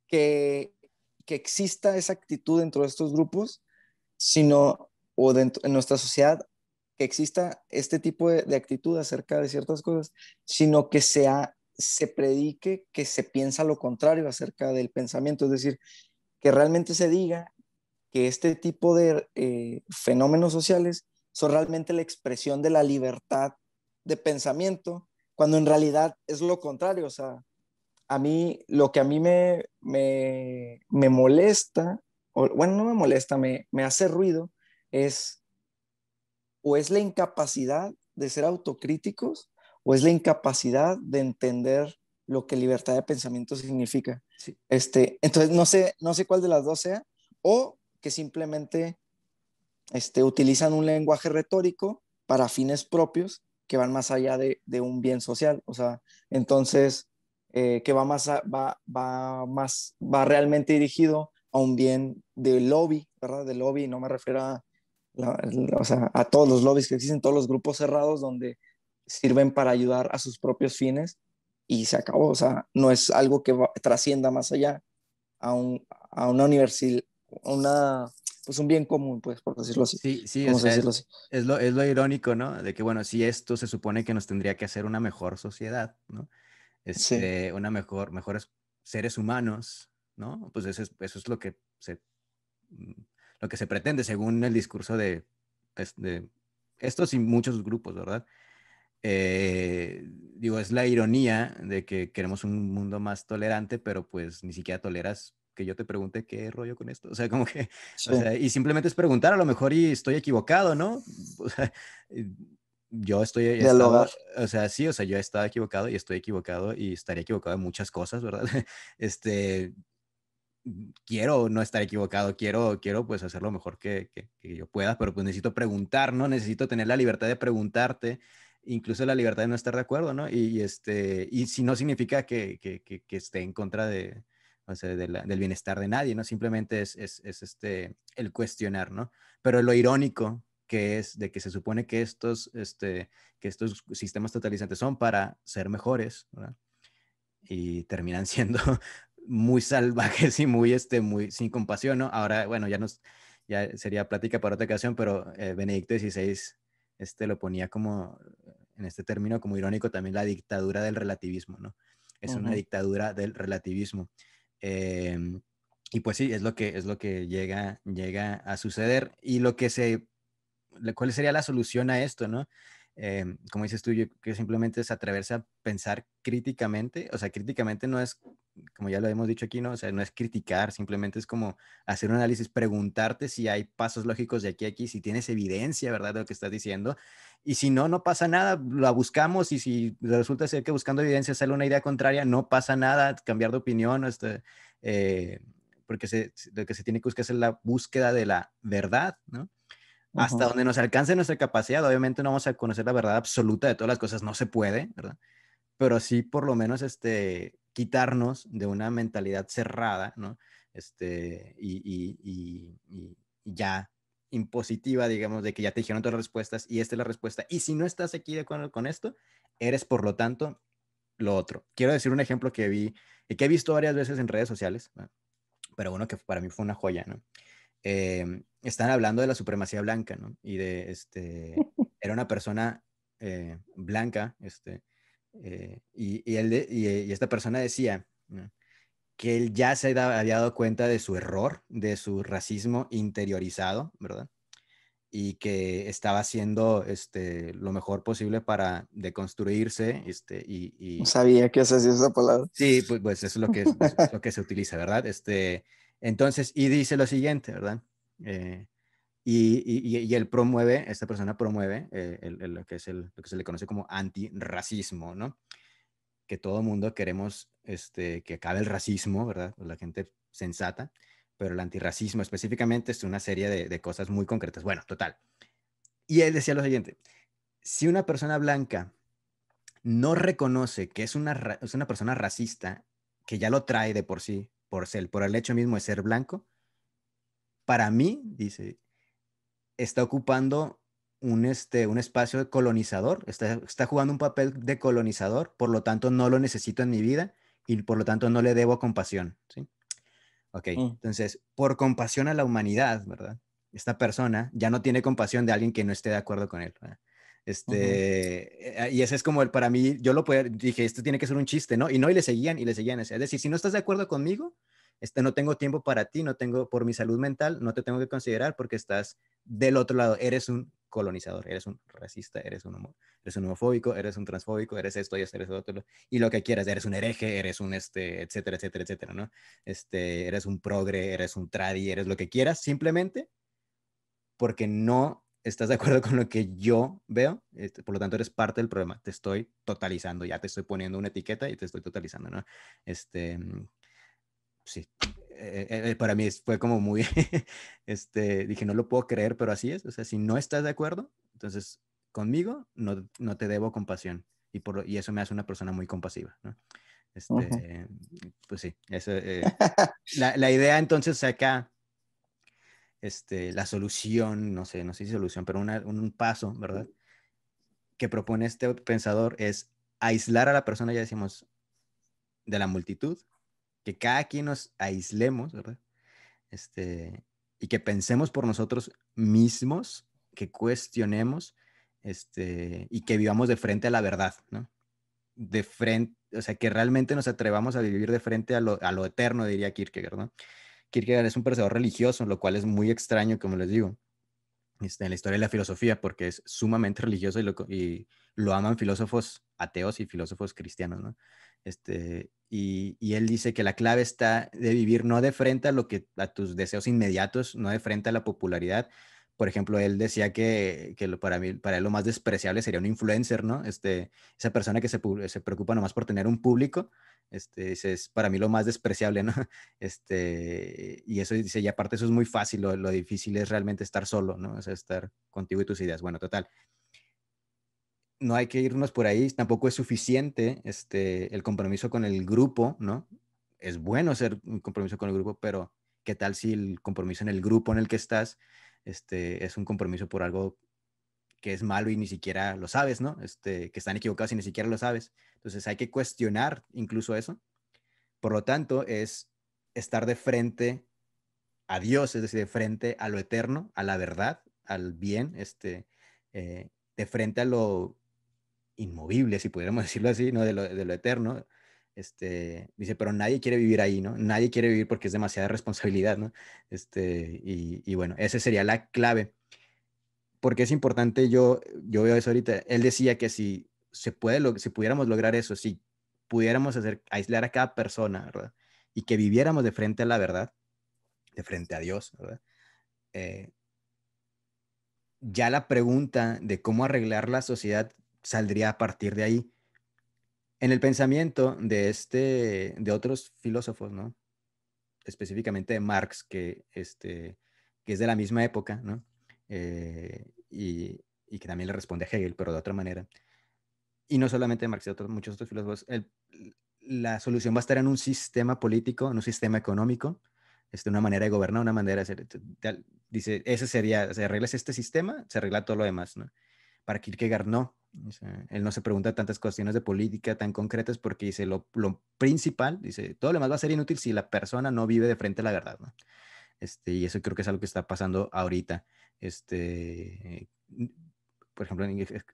que, que exista esa actitud dentro de estos grupos, sino, o dentro, en nuestra sociedad, que exista este tipo de, actitud acerca de ciertas cosas, sino que sea, se predique que se piensa lo contrario acerca del pensamiento, es decir, que realmente se diga que este tipo de eh, fenómenos sociales son realmente la expresión de la libertad de pensamiento, cuando en realidad es lo contrario, o sea, a mí, lo que a mí me, me, me molesta, o, bueno, no me molesta, me, me hace ruido, es o es la incapacidad de ser autocríticos o es la incapacidad de entender lo que libertad de pensamiento significa. Este, entonces, no sé, no sé cuál de las dos sea, o que simplemente este, utilizan un lenguaje retórico para fines propios que van más allá de, de un bien social. O sea, entonces, eh, que va más, va, va, más, va realmente dirigido a un bien de lobby, ¿verdad? De lobby, no me refiero a o sea, a todos los lobbies que existen, todos los grupos cerrados donde sirven para ayudar a sus propios fines y se acabó. O sea, no es algo que trascienda más allá a, un, a una universidad, una, pues un bien común, pues, por decirlo así. Sí, sí, es, Es, lo, es lo irónico, ¿no? De que, bueno, si esto se supone que nos tendría que hacer una mejor sociedad, ¿no? Este, Una mejor, mejores seres humanos, ¿no? Pues eso es, eso es lo que se lo que se pretende según el discurso de, de estos y muchos grupos, ¿verdad? Eh, digo, es la ironía de que queremos un mundo más tolerante, pero pues ni siquiera toleras que yo te pregunte qué rollo con esto. O sea, como que, o sea, y simplemente es preguntar, a lo mejor y estoy equivocado, ¿no? O sea, yo estoy, estado, o sea, sí, o sea, yo he estado equivocado y estoy equivocado y estaría equivocado en muchas cosas, ¿verdad? [laughs] Este, quiero no estar equivocado, quiero, quiero pues hacer lo mejor que, que, yo pueda, pero pues necesito preguntar, ¿no? Necesito tener la libertad de preguntarte, incluso la libertad de no estar de acuerdo, ¿no? Y, este, y si no significa que, que esté en contra de, o sea, del bienestar de nadie, ¿no? Simplemente es, es, es, este, el cuestionar, ¿no? Pero lo irónico que es de que se supone que estos, este, que estos sistemas totalizantes son para ser mejores, ¿verdad? Y terminan [laughs] siendo muy salvajes y muy, este, muy sin compasión, ¿no? Ahora, bueno, ya nos, ya sería plática para otra ocasión, pero eh, Benedicto XVI este, lo ponía como, en este término, como irónico también la dictadura del relativismo, ¿no? Es una dictadura del relativismo. Em, y pues sí, es lo que, es lo que llega, llega a suceder. Y lo que se, ¿cuál sería la solución a esto, no? Em, como dices tú, yo que simplemente es atreverse a pensar críticamente, o sea, críticamente no es, como ya lo hemos dicho aquí, ¿no? O sea, no es criticar, simplemente es como hacer un análisis, preguntarte si hay pasos lógicos de aquí a aquí, si tienes evidencia, ¿verdad? De lo que estás diciendo. Y si no, no pasa nada, la buscamos y si resulta ser que buscando evidencia sale una idea contraria, no pasa nada, cambiar de opinión, este, eh, porque se, lo que se tiene que buscar es la búsqueda de la verdad, ¿no? hasta donde nos alcance nuestra capacidad. Obviamente no vamos a conocer la verdad absoluta de todas las cosas, no se puede, ¿verdad? Pero sí por lo menos este, quitarnos de una mentalidad cerrada, ¿no? Este, y, y, y, ya impositiva, digamos, de que ya te dijeron todas las respuestas y esta es la respuesta. Y si no estás aquí de acuerdo con esto, eres por lo tanto lo otro. Quiero decir un ejemplo que vi y que he visto varias veces en redes sociales, pero uno que para mí fue una joya, ¿no? Eh, están hablando de la supremacía blanca, ¿no? Y de, este, [laughs] era una persona eh, blanca, este, eh, y, y, él y, esta persona decía que él ya se había dado cuenta de su error, de su racismo interiorizado, ¿verdad? Y que estaba haciendo este, lo mejor posible para deconstruirse. Este, y, sabía que se esa palabra. Sí, pues, pues eso es lo que, es lo que se utiliza, ¿verdad? Este, entonces, y dice lo siguiente, ¿verdad? Eh, y, y, él promueve, esta persona promueve eh, lo, que es lo que se le conoce como antirracismo, ¿no? Que todo mundo queremos este, que acabe el racismo, ¿verdad? La gente sensata, pero el antirracismo específicamente es una serie de, de cosas muy concretas. Bueno, total. y él decía lo siguiente, si una persona blanca no reconoce que es una, es una persona racista, que ya lo trae de por sí, por, ser, por el hecho mismo de ser blanco, para mí, dice, está ocupando un, este, un espacio colonizador, está, está jugando un papel de colonizador, por lo tanto no lo necesito en mi vida y por lo tanto no le debo compasión. ¿sí? Ok, mm. entonces, por compasión a la humanidad, ¿verdad? Esta persona ya no tiene compasión de alguien que no esté de acuerdo con él. Este, eh, y ese es como el para mí, yo lo puedo, dije, esto tiene que ser un chiste, ¿no? Y no, y le seguían y le seguían. Es decir, si no estás de acuerdo conmigo, este, no tengo tiempo para ti, no tengo, por mi salud mental, no te tengo que considerar porque estás del otro lado, eres un colonizador, eres un racista, eres un, eres un homofóbico, eres un transfóbico, eres esto y eres otro, y lo que quieras, eres un hereje, eres un, este, etcétera, etcétera, etcétera, ¿no? Este, eres un progre, eres un tradi, eres lo que quieras, simplemente porque no estás de acuerdo con lo que yo veo, este, por lo tanto eres parte del problema, te estoy totalizando, ya te estoy poniendo una etiqueta y te estoy totalizando, ¿no? Este, sí, eh, eh, eh, para mí fue como muy, [laughs] este, dije, no lo puedo creer, pero así es. O sea, si no estás de acuerdo, entonces conmigo no, no te debo compasión. Y, por, y eso me hace una persona muy compasiva, ¿no? Este, Pues sí, eso, la, la, idea entonces acá, este, la solución, no sé, no sé si solución, pero una, un paso, ¿verdad? Que propone este pensador es aislar a la persona, ya decimos, de la multitud, que cada quien nos aislemos, ¿verdad? Este, y que pensemos por nosotros mismos, que cuestionemos, este, y que vivamos de frente a la verdad, ¿no? De frente, o sea, que realmente nos atrevamos a vivir de frente a lo, a lo eterno, diría Kierkegaard, ¿no? Kierkegaard es un pensador religioso, lo cual es muy extraño, como les digo, este, en la historia de la filosofía, porque es sumamente [laughs] religioso y lo, y lo aman filósofos ateos y filósofos cristianos, ¿no? Este, y, él dice que la clave está de vivir no de frente a lo que a tus deseos inmediatos, no de frente a la popularidad. Por ejemplo, él decía que, que para mí, para él lo más despreciable sería un influencer, ¿no? Este, esa persona que se, se preocupa nomás por tener un público, este, es para mí lo más despreciable, ¿no? [laughs] Este, y eso dice, y aparte eso es muy fácil, lo, lo difícil es realmente estar solo, ¿no? O estar contigo y tus ideas. Bueno, total no hay que irnos por ahí, tampoco es suficiente este, el compromiso con el grupo, ¿no? Es bueno ser un compromiso con el grupo, pero ¿qué tal si el compromiso en el grupo en el que estás este, es un compromiso por algo que es malo y ni siquiera lo sabes, ¿no? Este, que están equivocados y ni siquiera lo sabes. Entonces hay que cuestionar incluso eso. Por lo tanto, es estar de frente a Dios, es decir, de frente a lo eterno, a la verdad, al bien, este, eh, de frente a lo inmovible, si pudiéramos [laughs] decirlo así, ¿no? De lo, eterno. Este, dice, pero nadie quiere vivir ahí, ¿no? Nadie quiere vivir porque es demasiada responsabilidad, ¿no? Este, y, y bueno, esa sería la clave. Porque es importante, yo, yo veo eso ahorita, él decía que si se puede, lo, si pudiéramos lograr eso, si pudiéramos hacer, aislar a cada persona, ¿verdad? Y que viviéramos de frente a la verdad, de frente a Dios, ¿verdad? Eh, ya la pregunta de cómo arreglar la sociedad saldría a partir de ahí. En el pensamiento de, este, de otros filósofos, ¿no? específicamente de Marx, que, este, que es de la misma época, ¿no? Eh, y, y, que también le responde a Hegel, pero de otra manera. Y no solamente Marx, de otros, muchos otros filósofos, la solución va a estar en un sistema político, en un sistema económico, este, una manera de gobernar, una manera de hacer. Dice, ese sería, se arregla este sistema, se arregla todo lo demás, ¿no? Para Kierkegaard no, él no se pregunta tantas cuestiones de política tan concretas porque dice lo, principal, dice, todo lo demás va a ser inútil si la persona no vive de frente a la verdad, ¿no? Este, y eso creo que es algo que está pasando ahorita. Este, por ejemplo,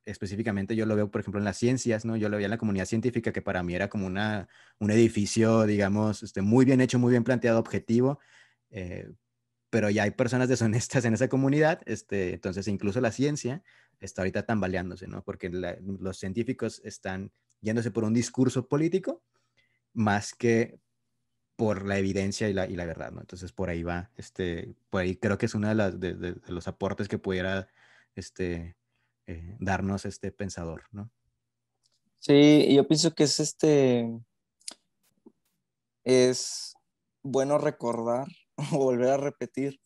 específicamente yo lo veo, por ejemplo, en las ciencias, ¿no? Yo lo veía en la comunidad científica que para mí era como una, un edificio, digamos, este, muy bien hecho, muy bien planteado, objetivo, eh, pero ya hay personas [laughs] deshonestas en esa comunidad, este, entonces incluso la ciencia está ahorita tambaleándose, ¿no? Porque los científicos están yéndose por un discurso político más que por la evidencia y la, y la verdad, ¿no? Entonces por ahí va, este, por ahí creo que es uno de, las, de, los aportes que pudiera este, eh, darnos este pensador, ¿no? Sí, yo pienso que es este, es bueno recordar [laughs] o volver a repetir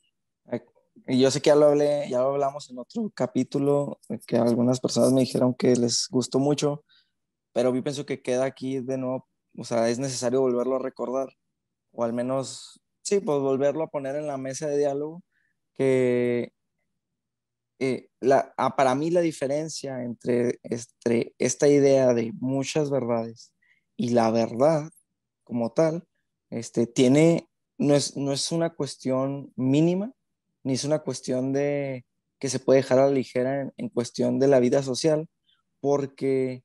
y yo sé que ya lo hablé, ya lo hablamos en otro capítulo, que algunas personas me dijeron que les gustó mucho, pero yo pienso que queda aquí de nuevo, o sea, es necesario volverlo a recordar, o al menos, sí, pues volverlo a poner en la mesa de diálogo, que eh, la, ah, para mí la diferencia entre, entre esta idea de muchas verdades y la verdad como tal, este, tiene, no es, no es una cuestión mínima, ni es una cuestión de que se puede dejar a la ligera en, cuestión de la vida social, porque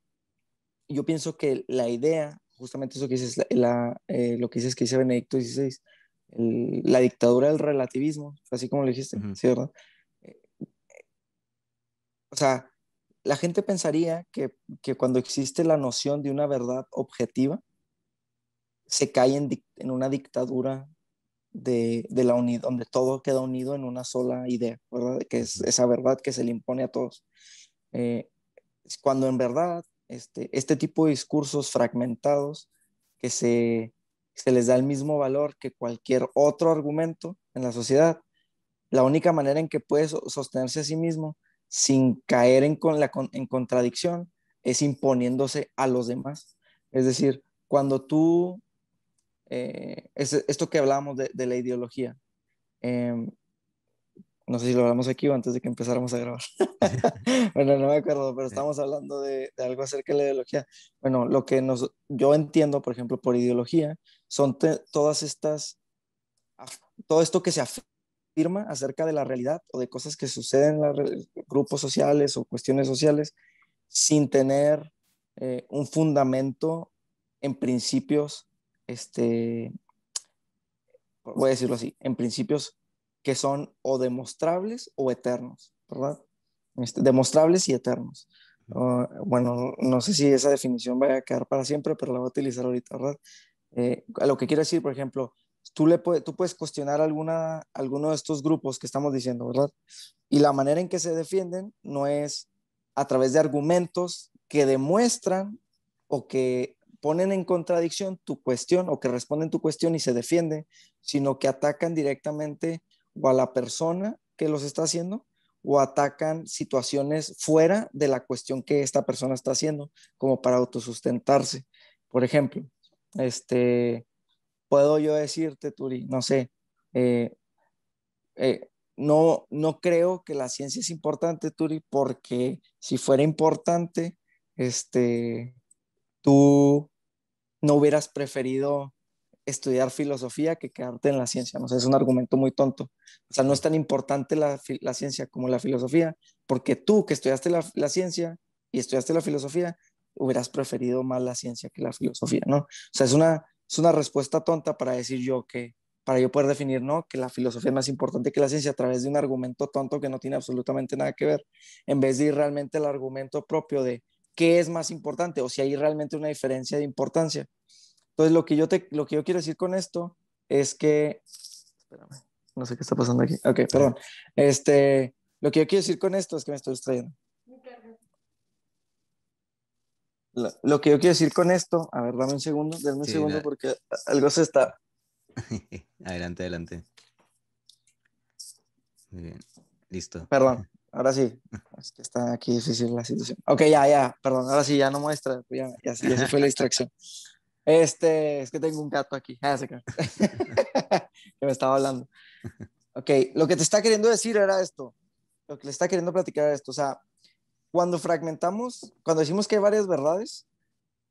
yo pienso que la idea, justamente eso que dices, la, eh, lo que dices que dice Benedicto XVI, la dictadura del relativismo, así como lo dijiste, ¿sí, verdad? Eh, o sea, la gente pensaría que, que, cuando existe la noción de una verdad objetiva, se cae en, en una dictadura de, de, la unidad, donde todo queda unido en una sola idea, ¿verdad? Que es esa verdad que se le impone a todos. Eh, cuando en verdad este, este tipo de discursos fragmentados que se, se les da el mismo valor que cualquier otro argumento en la sociedad, la única manera en que puede sostenerse a sí mismo sin caer en, con la, en contradicción es imponiéndose a los demás. Es decir, cuando tú eh, es esto que hablábamos de, de la ideología. Em, no sé si lo hablamos aquí o antes de que empezáramos a grabar. [laughs] bueno, no me acuerdo, pero estamos hablando de, de, algo acerca de la ideología. Bueno, lo que nos, yo entiendo, por ejemplo, por ideología, son todas estas, todo esto que se afirma acerca de la realidad o de cosas que suceden en los grupos sociales o cuestiones sociales sin tener eh, un fundamento en principios este, voy a decirlo así, en principios que son o demostrables o eternos, ¿verdad? Este, demostrables y eternos. bueno, no sé si esa definición va a quedar para siempre, pero la voy a utilizar ahorita, ¿verdad? Eh, lo que quiero decir, por ejemplo, tú, le tú puedes cuestionar alguna, alguno de estos grupos que estamos diciendo, ¿verdad? Y la manera en que se defienden no es a través de argumentos que demuestran o que ponen en contradicción tu cuestión o que responden tu cuestión y se defienden, sino que atacan directamente o a la persona que los está haciendo o atacan situaciones fuera de la cuestión que esta persona está haciendo, como para autosustentarse. Por ejemplo, este, puedo yo decirte, Turi, no sé, eh, eh, no, no creo que la ciencia es importante, Turi, porque si fuera importante, este, tú no hubieras preferido estudiar filosofía que quedarte en la ciencia. No es un argumento muy tonto. O sea, no es tan importante la, ciencia como la filosofía, porque tú que estudiaste la, la, ciencia y estudiaste la filosofía, hubieras preferido más la ciencia que la filosofía, ¿no? O sea, es una, es una respuesta tonta para decir yo que, para yo poder definir, ¿no? Que la filosofía es más importante que la ciencia a través de un argumento tonto que no tiene absolutamente nada que ver, en vez de ir realmente al argumento propio de qué es más importante o si hay realmente una diferencia de importancia. Entonces, lo que yo, te, lo que yo quiero decir con esto es que, espérame, no sé qué está pasando aquí. Ok, perdón. Este, lo que yo quiero decir con esto es que me estoy distrayendo. Lo, lo que yo quiero decir con esto, a ver, dame un segundo, dame un sí, segundo porque algo se está. [laughs] adelante, adelante. Muy bien, listo. Perdón. Ahora sí, es que está aquí difícil la situación. Ok, ya, ya, perdón, ahora sí, ya no muestra, ya, ya, ya se fue la distracción. Este, es que tengo un gato aquí, ah, [laughs] que me estaba hablando. Ok, lo que te está queriendo decir era esto, lo que le está queriendo platicar era esto, o sea, cuando fragmentamos, cuando decimos que hay varias verdades,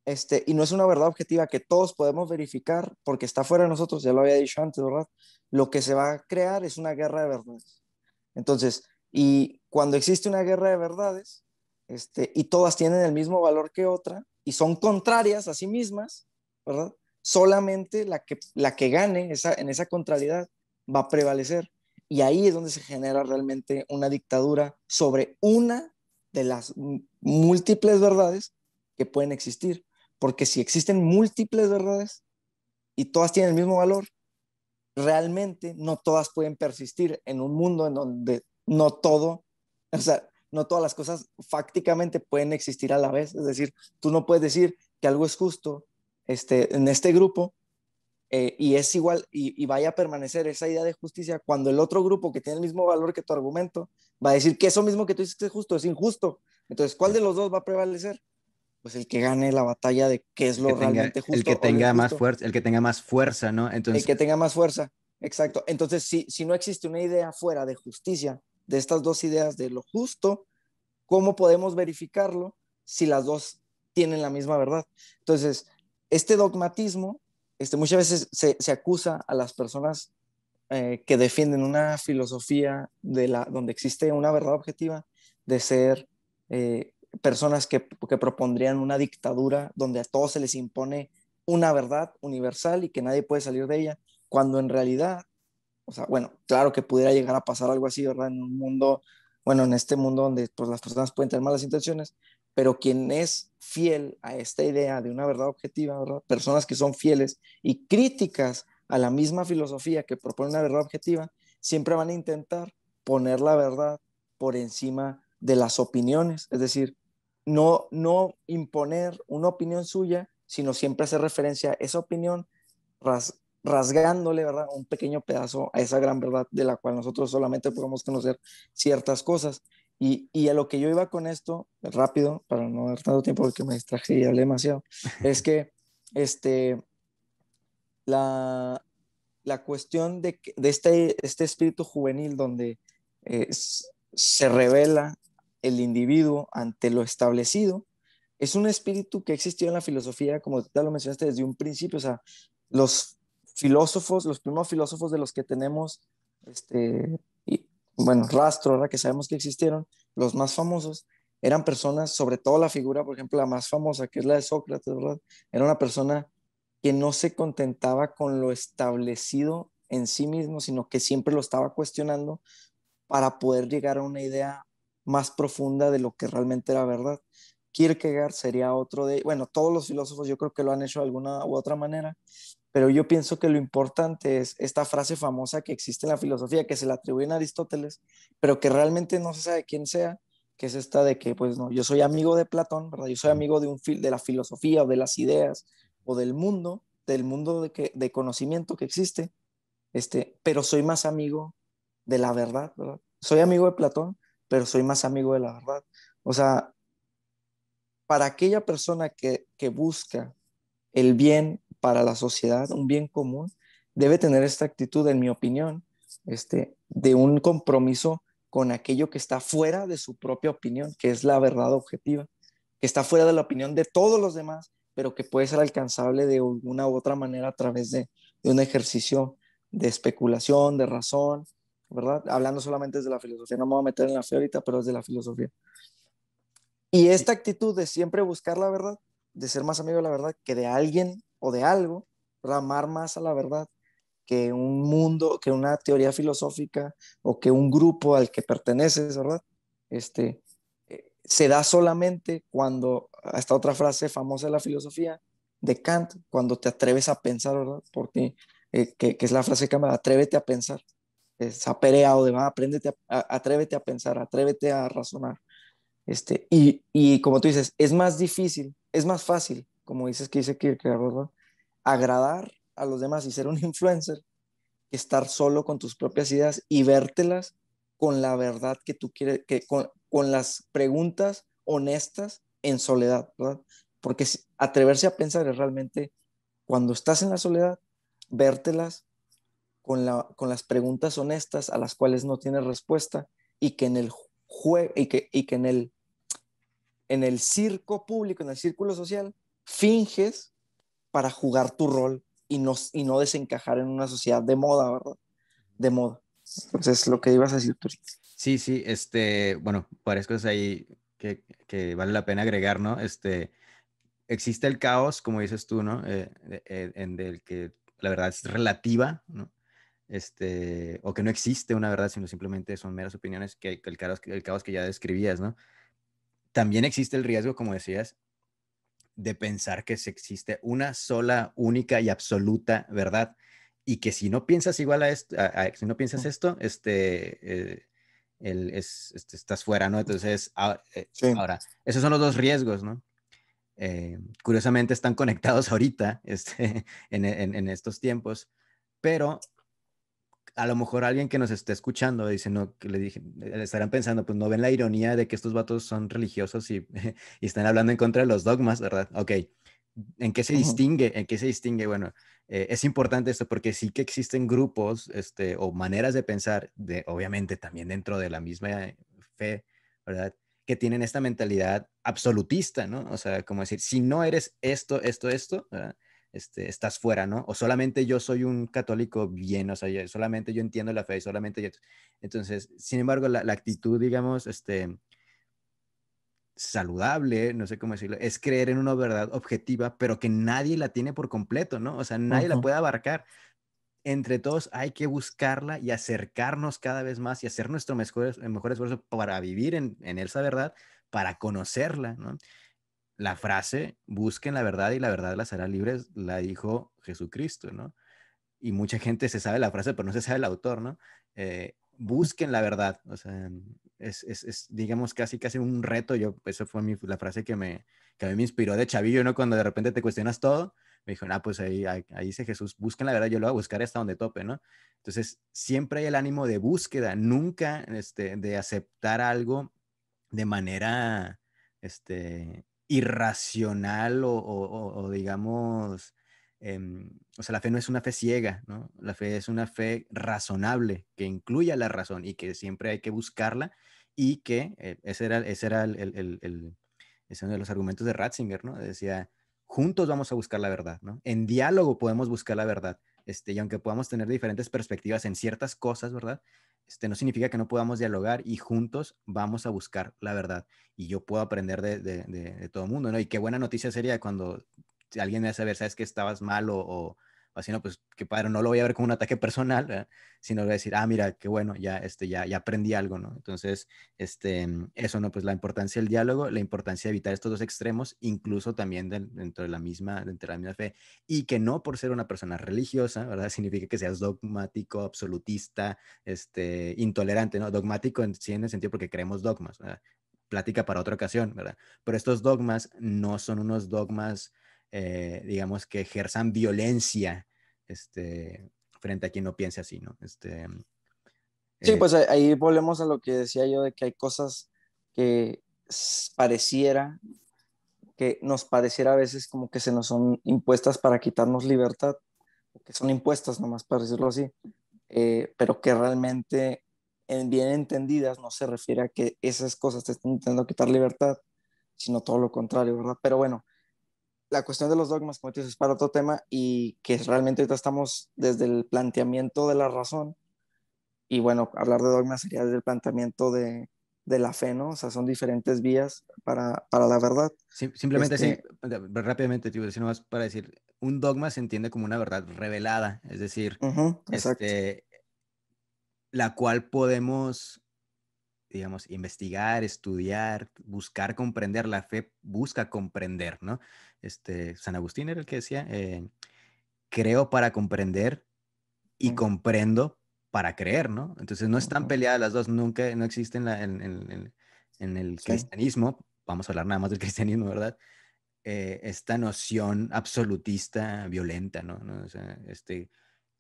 este, y no es una verdad objetiva que todos podemos verificar porque está fuera de nosotros, ya lo había dicho antes, ¿verdad? Lo que se va a crear es una guerra de verdades. Entonces, y cuando existe una guerra de verdades, este, y todas tienen el mismo valor que otra, y son contrarias a sí mismas, ¿verdad? Solamente la que, la que gane esa, en esa contrariedad va a prevalecer. Y ahí es donde se genera realmente una dictadura sobre una de las múltiples verdades que pueden existir. Porque si existen múltiples verdades y todas tienen el mismo valor, realmente no todas pueden persistir en un mundo en donde no todo, o sea, no todas las cosas fácticamente pueden existir a la vez. Es decir, tú no puedes decir que algo es justo este, en este grupo eh, y es igual, y, vaya a permanecer esa idea de justicia cuando el otro grupo que tiene el mismo valor que tu argumento va a decir que eso mismo que tú dices es justo, es injusto. Entonces, ¿cuál de los dos va a prevalecer? Pues el que gane la batalla de qué es lo realmente justo. El que tenga más fuerza, el que tenga más fuerza, ¿no? Entonces... El que tenga más fuerza, exacto. Entonces, si, si no existe una idea fuera de justicia, de estas dos ideas de lo justo, ¿cómo podemos verificarlo si las dos tienen la misma verdad? Entonces, este dogmatismo este, muchas veces se, acusa a las personas eh, que defienden una filosofía de la, donde existe una verdad objetiva de ser eh, personas que, que, propondrían una dictadura donde a todos se les impone una verdad universal y que nadie puede salir de ella, cuando en realidad, o sea, bueno, claro que pudiera llegar a pasar algo así, ¿verdad? En un mundo, bueno, en este mundo donde pues, las personas pueden tener malas intenciones, pero quien es fiel a esta idea de una verdad objetiva, personas que son fieles y críticas a la misma filosofía que propone una verdad objetiva, siempre van a intentar poner la verdad por encima de las opiniones, es decir, no, no imponer una opinión suya, sino siempre hacer referencia a esa opinión, rasgándole ¿verdad? un pequeño pedazo a esa gran verdad de la cual nosotros solamente podemos conocer ciertas cosas. Y, a lo que yo iba con esto, rápido, para no dar tanto tiempo porque me distraje y hablé demasiado, [laughs] es que este, la, la cuestión de, de este, este espíritu juvenil donde eh, se revela el individuo ante lo establecido, es un espíritu que existió en la filosofía, como ya lo mencionaste desde un principio, o sea, los filósofos, los primeros filósofos de los que tenemos este, bueno, rastro, ¿verdad? Que sabemos que existieron, los más famosos, eran personas, sobre todo la figura, por ejemplo, la más famosa, que es la de Sócrates, ¿verdad? Era una persona que no se contentaba con lo establecido en sí mismo, sino que siempre lo estaba cuestionando para poder llegar a una idea más profunda de lo que realmente era verdad. Kierkegaard sería otro de, bueno, todos los filósofos yo creo que lo han hecho de alguna u otra manera, pero yo pienso que lo importante es esta frase famosa que existe en la filosofía, que se le atribuye a Aristóteles, pero que realmente no se sabe quién sea, que es esta de que, pues no, yo soy amigo de Platón, ¿verdad? Yo soy amigo de, un, de la filosofía o de las ideas o del mundo, del mundo de, que, de conocimiento que existe, este, pero soy más amigo de la verdad, ¿verdad? Soy amigo de Platón, pero soy más amigo de la verdad. O sea, para aquella persona que, que busca el bien para la sociedad, un bien común, debe tener esta actitud, en mi opinión, este, de un compromiso con aquello que está fuera de su propia opinión, que es la verdad objetiva, que está fuera de la opinión de todos los demás, pero que puede ser alcanzable de una u otra manera a través de, un ejercicio de especulación, de razón, ¿verdad? Hablando solamente de la filosofía, no me voy a meter en la fe ahorita, pero es de la filosofía. Y esta actitud de siempre buscar la verdad, de ser más amigo de la verdad que de alguien o de algo, ramar más a la verdad que un mundo, que una teoría filosófica o que un grupo al que perteneces, ¿verdad? Este, eh, se da solamente cuando, esta otra frase famosa de la filosofía de Kant, cuando te atreves a pensar, ¿verdad? Porque, eh, que, es la frase que me atrévete a pensar, es apereado de, va, apréndete, atrévete a pensar, atrévete a razonar. Este, y, y como tú dices, es más difícil, es más fácil como dices que dice Kierkegaard, agradar a los demás y ser un [laughs] influencer estar solo con tus propias ideas y vértelas con la verdad que tú quieres, que con, las preguntas honestas en soledad, ¿verdad? Porque atreverse a pensar es realmente cuando estás en la soledad, vértelas con, la, con las preguntas honestas a las cuales no tienes respuesta y que en el juego y que, y que en el en el circo público, en el círculo social, finges para jugar tu rol y no, y no desencajar en una sociedad de moda, ¿verdad? De moda. Entonces, lo que ibas a decir tú. Sí, sí, este, bueno, varias ahí que, que vale la pena agregar, ¿no? Este, existe el caos, como dices tú, ¿no? Eh, eh, en el que la verdad es relativa, ¿no? Este, o que no existe una verdad, sino simplemente son meras opiniones que, el, caos, el caos que ya describías, ¿no? También existe el riesgo, como decías, de pensar que existe una sola, única y absoluta verdad y que si no piensas igual a esto, si no piensas esto, este, eh, este estás fuera, ¿no? Entonces, ah, eh, ahora, esos son los dos riesgos, ¿no? Eh, curiosamente están conectados ahorita este, [laughs] en, en, estos tiempos, pero a lo mejor alguien que nos esté escuchando dice, no, que le dije, estarán pensando, pues no ven la ironía de que estos vatos son religiosos y, [laughs] y están hablando en contra de los dogmas, ¿verdad? Ok, ¿en qué se distingue? ¿En qué se distingue? Bueno, eh, es importante esto porque sí que existen grupos este, o maneras de pensar, de, obviamente también dentro de la misma fe, ¿verdad? Que tienen esta mentalidad absolutista, ¿no? O sea, como decir, si no eres esto, esto, esto, ¿verdad? Este, estás fuera, ¿no? O solamente yo soy un católico bien, o sea, solamente yo entiendo la fe, solamente yo. Entonces, sin embargo, la, actitud, digamos, este, saludable, no sé cómo decirlo, es creer en una verdad objetiva, pero que nadie la tiene por completo, ¿no? O sea, nadie la puede abarcar. Entre todos hay que buscarla y acercarnos cada vez más y hacer nuestro mejor, mejor esfuerzo para vivir en, en esa verdad, para conocerla, ¿no? La frase, busquen la verdad y la verdad las hará libres, la dijo Jesucristo, ¿no? Y mucha gente se sabe la frase, pero no se sabe el autor, ¿no? Eh, busquen la verdad, o sea, es, es, es, digamos, casi, casi un reto, yo, esa fue mi, la frase que, me, que a mí me inspiró de chavillo, ¿no? Cuando de repente te cuestionas todo, me dijo, ah, pues ahí, ahí, dice Jesús, busquen la verdad, yo lo voy a buscar hasta donde tope, ¿no? Entonces, siempre hay el ánimo de búsqueda, nunca este, de aceptar algo de manera, este, irracional o, digamos, em, o sea, la fe no es una fe ciega, ¿no? La fe es una fe razonable, que incluya la razón y que siempre hay que buscarla y que eh, ese era, ese era el, el, el, uno de los argumentos de Ratzinger, ¿no? Decía, juntos vamos a buscar la verdad, ¿no? En diálogo podemos buscar la verdad, este, y aunque podamos tener diferentes perspectivas en ciertas cosas, ¿verdad? este, no significa que no podamos dialogar y juntos vamos a buscar la verdad. Y yo puedo aprender de, de, de, todo el mundo, ¿no? Y qué buena noticia sería cuando alguien me hace ver, sabes que estabas mal o, así, no, pues qué padre, no lo voy a ver como un ataque personal, sino voy a decir, ah, mira, qué bueno, ya, este, ya, ya aprendí algo, ¿no? Entonces, este, eso, ¿no? Pues la importancia del diálogo, la importancia de evitar estos dos extremos, incluso también dentro de la misma, dentro de la misma fe, y que no por ser una persona religiosa, ¿verdad? [laughs] Significa que seas dogmático, absolutista, este, intolerante, ¿no? Dogmático en, sí en el sentido porque creemos dogmas, ¿verdad? Plática para otra ocasión, ¿verdad? Pero estos dogmas no son unos dogmas eh, digamos, que ejerzan violencia este, frente a quien no piense así, ¿no? Este, sí, eh, pues ahí volvemos a lo que decía yo de que hay cosas que pareciera, que nos pareciera a veces como que se nos son impuestas para quitarnos libertad, que son impuestas nomás para decirlo así, eh, pero que realmente en bien entendidas no se refiere a que esas cosas te estén intentando quitar libertad, sino todo lo contrario, ¿verdad? Pero bueno, la cuestión de los dogmas, como dices, es para otro tema y que realmente ahorita estamos desde el planteamiento de la razón. Y bueno, hablar de dogmas sería desde el planteamiento de, de la fe, ¿no? O sea, son diferentes vías para, para la verdad. simplemente, sí, este rápidamente, tío, decir nomás para decir, un dogma se entiende como una verdad revelada, es decir, este, la cual podemos digamos, investigar, estudiar, buscar comprender. La fe busca comprender, ¿no? Este, San Agustín era el que decía, eh, creo para comprender y comprendo para creer, ¿no? Entonces no están peleadas las dos, nunca, no existen en, en, el cristianismo, vamos a hablar nada más del cristianismo, ¿verdad? Eh, esta noción absolutista, violenta, ¿no? ¿no? O sea, este,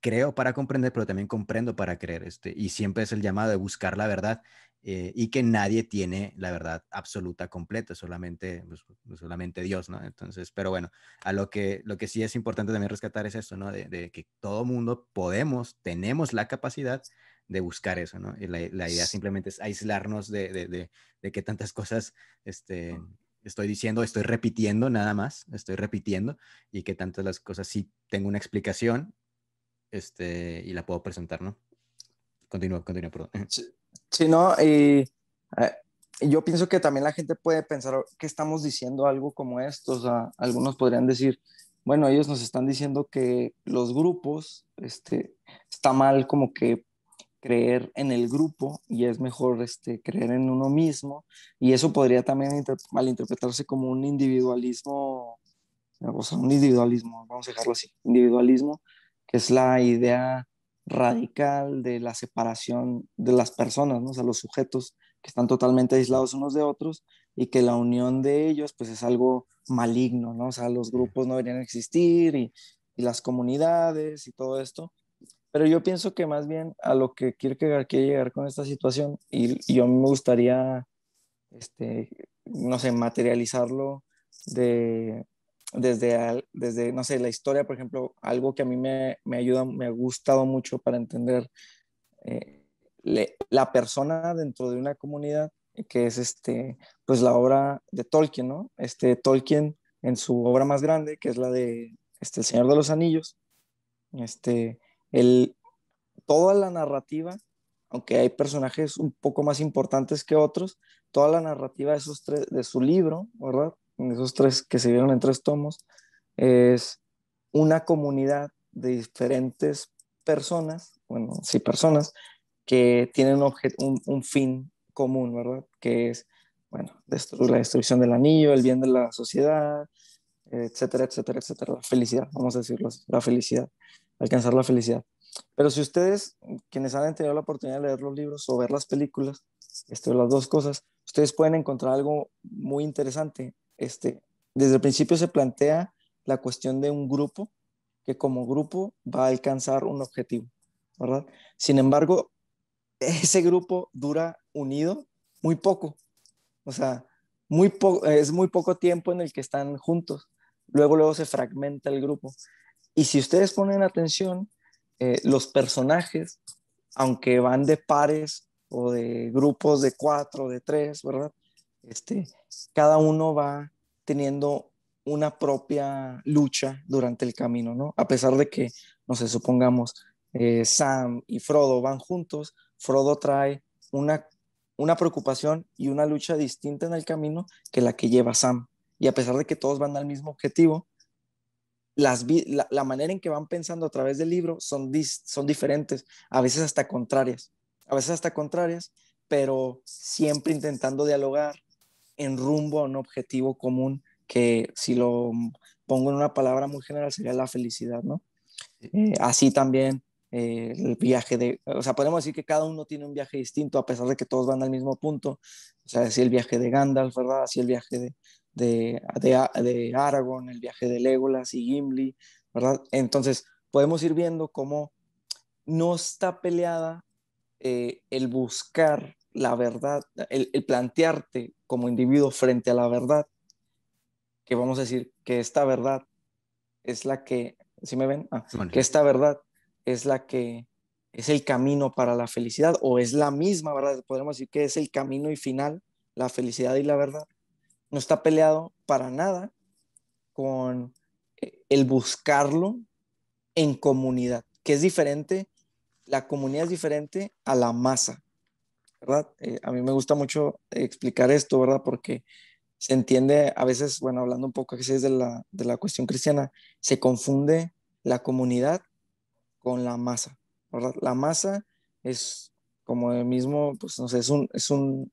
creo para comprender, pero también comprendo para creer, este, y siempre es el llamado de buscar la verdad. Eh, y que nadie tiene la verdad absoluta completa, solamente, pues, solamente Dios, ¿no? Entonces, pero bueno, a lo que, lo que sí es importante también rescatar es esto, ¿no? De, que todo mundo podemos, tenemos la capacidad de buscar eso, ¿no? Y la, la idea simplemente es aislarnos de, de, de, que tantas cosas, este, estoy diciendo, estoy repitiendo nada más, estoy repitiendo, y que tantas las cosas sí tengo una explicación, este, y la puedo presentar, ¿no? Continúa, continúa, perdón. [laughs] Sí, no, y eh, yo pienso que también la gente puede pensar que estamos diciendo algo como esto, o sea, algunos podrían decir, bueno, ellos nos están diciendo que los grupos, este, está mal como que creer en el grupo y es mejor este, creer en uno mismo y eso podría también malinterpretarse como un individualismo, o sea, un individualismo, vamos a dejarlo así, individualismo, que es la idea radical de la separación de las personas, ¿no? o sea, los sujetos que están totalmente aislados unos de otros y que la unión de ellos pues es algo maligno, ¿no? O sea, los grupos no deberían existir y, y las comunidades y todo esto. Pero yo pienso que más bien a lo que Kierkegaard quiere llegar con esta situación, y, y yo me gustaría, este, no sé, materializarlo de, desde, desde, no sé, la historia, por ejemplo, algo que a mí me, me ayuda, me ha gustado mucho para entender eh, la persona dentro de una comunidad, que es este, pues la obra de Tolkien, ¿no? Este Tolkien en su obra más grande, que es la de este, El Señor de los Anillos, este, el, toda la narrativa, aunque hay personajes un poco más importantes que otros, toda la narrativa de, esos de su libro, ¿verdad? Esos tres que se vieron en tres tomos, es una comunidad de diferentes personas, bueno, sí, personas, que tienen un, un, fin común, ¿verdad? Que es, bueno, la destrucción del anillo, el bien de la sociedad, etcétera, etcétera, etcétera. La felicidad, vamos a decirlo así, la felicidad, alcanzar la felicidad. Pero si ustedes, quienes han tenido la oportunidad de leer los libros o ver las películas, esto, las dos cosas, ustedes pueden encontrar algo muy interesante este, desde el principio se plantea la cuestión de un grupo que como grupo va a alcanzar un objetivo, ¿verdad? Sin embargo, [laughs] ese grupo dura unido muy poco, o sea, muy es muy poco tiempo en el que están juntos. Luego, luego se fragmenta el grupo. Y si ustedes ponen atención, eh, los personajes, aunque van de pares o de grupos de cuatro, de tres, ¿verdad? Este, cada uno va teniendo una propia lucha durante el camino, ¿no? A pesar de que, no sé, supongamos, eh, Sam y Frodo van juntos, Frodo trae una, una preocupación y una lucha distinta en el camino que la que lleva Sam. Y a pesar de que todos van al mismo objetivo, las, la, manera en que van pensando a través del libro son, son diferentes, a veces hasta contrarias, a veces hasta contrarias, pero siempre intentando dialogar en rumbo a un objetivo común que si lo pongo en una palabra muy general sería la felicidad, ¿no? Eh, así también eh, el viaje de, o sea, podemos decir que cada uno tiene un viaje distinto a pesar de que todos van al mismo punto, o sea, así el viaje de Gandalf, ¿verdad? Así el viaje de, de, de, Aragorn, el viaje de Legolas y Gimli, ¿verdad? Entonces, podemos ir viendo cómo no está peleada eh, el buscar la verdad, el, plantearte como individuo frente a la verdad, que vamos a decir que esta verdad es la que, ¿sí me ven? Ah, que esta verdad es la que es el camino para la felicidad o es la misma, ¿verdad? Podemos decir que es el camino y final, la felicidad y la verdad. No está peleado para nada con eh, el buscarlo en comunidad, que es diferente, la comunidad es diferente a la masa. ¿Verdad? Eh, a mí me gusta mucho explicar esto, ¿verdad? Porque se entiende a veces, bueno, hablando un poco de la, de la cuestión cristiana, se confunde la comunidad con la masa, ¿verdad? La masa es como el mismo, pues no sé, es un, es un,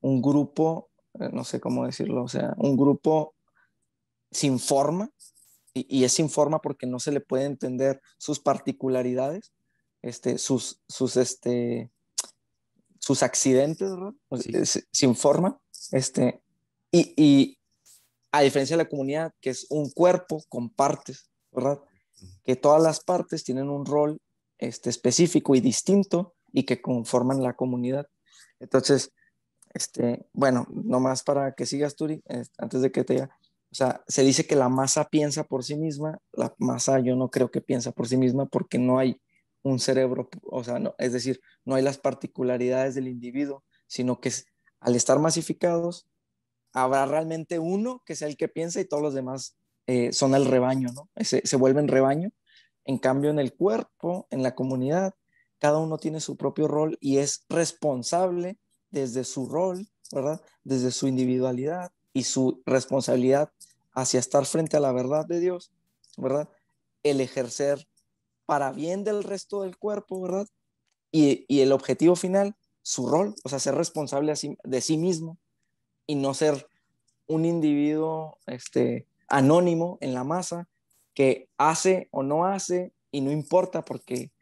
un grupo, eh, no sé cómo decirlo, o sea, un grupo sin forma, y, y, es sin forma porque no se le puede entender sus particularidades, este, sus, sus, este, sus accidentes, ¿verdad? sin forma, este, y, y, a diferencia de la comunidad, que es un cuerpo con partes, ¿verdad? Que todas las partes tienen un rol este, específico y distinto y que conforman la comunidad. Entonces, este, bueno, nomás para que sigas, Turi, antes de que te diga, o sea, se dice que la masa piensa por sí misma, la masa yo no creo que piensa por sí misma porque no hay un cerebro, o sea, no, es decir, no hay las particularidades del individuo, sino que al estar masificados, habrá realmente uno que sea el que piensa y todos los demás eh, son el rebaño, ¿no? Se, se vuelven rebaño. En cambio, en el cuerpo, en la comunidad, cada uno tiene su propio rol y es responsable desde su rol, ¿verdad? Desde su individualidad y su responsabilidad hacia estar frente a la verdad de Dios, ¿verdad? El ejercer para bien del resto del cuerpo, ¿verdad? Y, el objetivo final, su rol, o sea, ser responsable de sí mismo y no ser un individuo este, anónimo en la masa que hace o no hace y no importa porque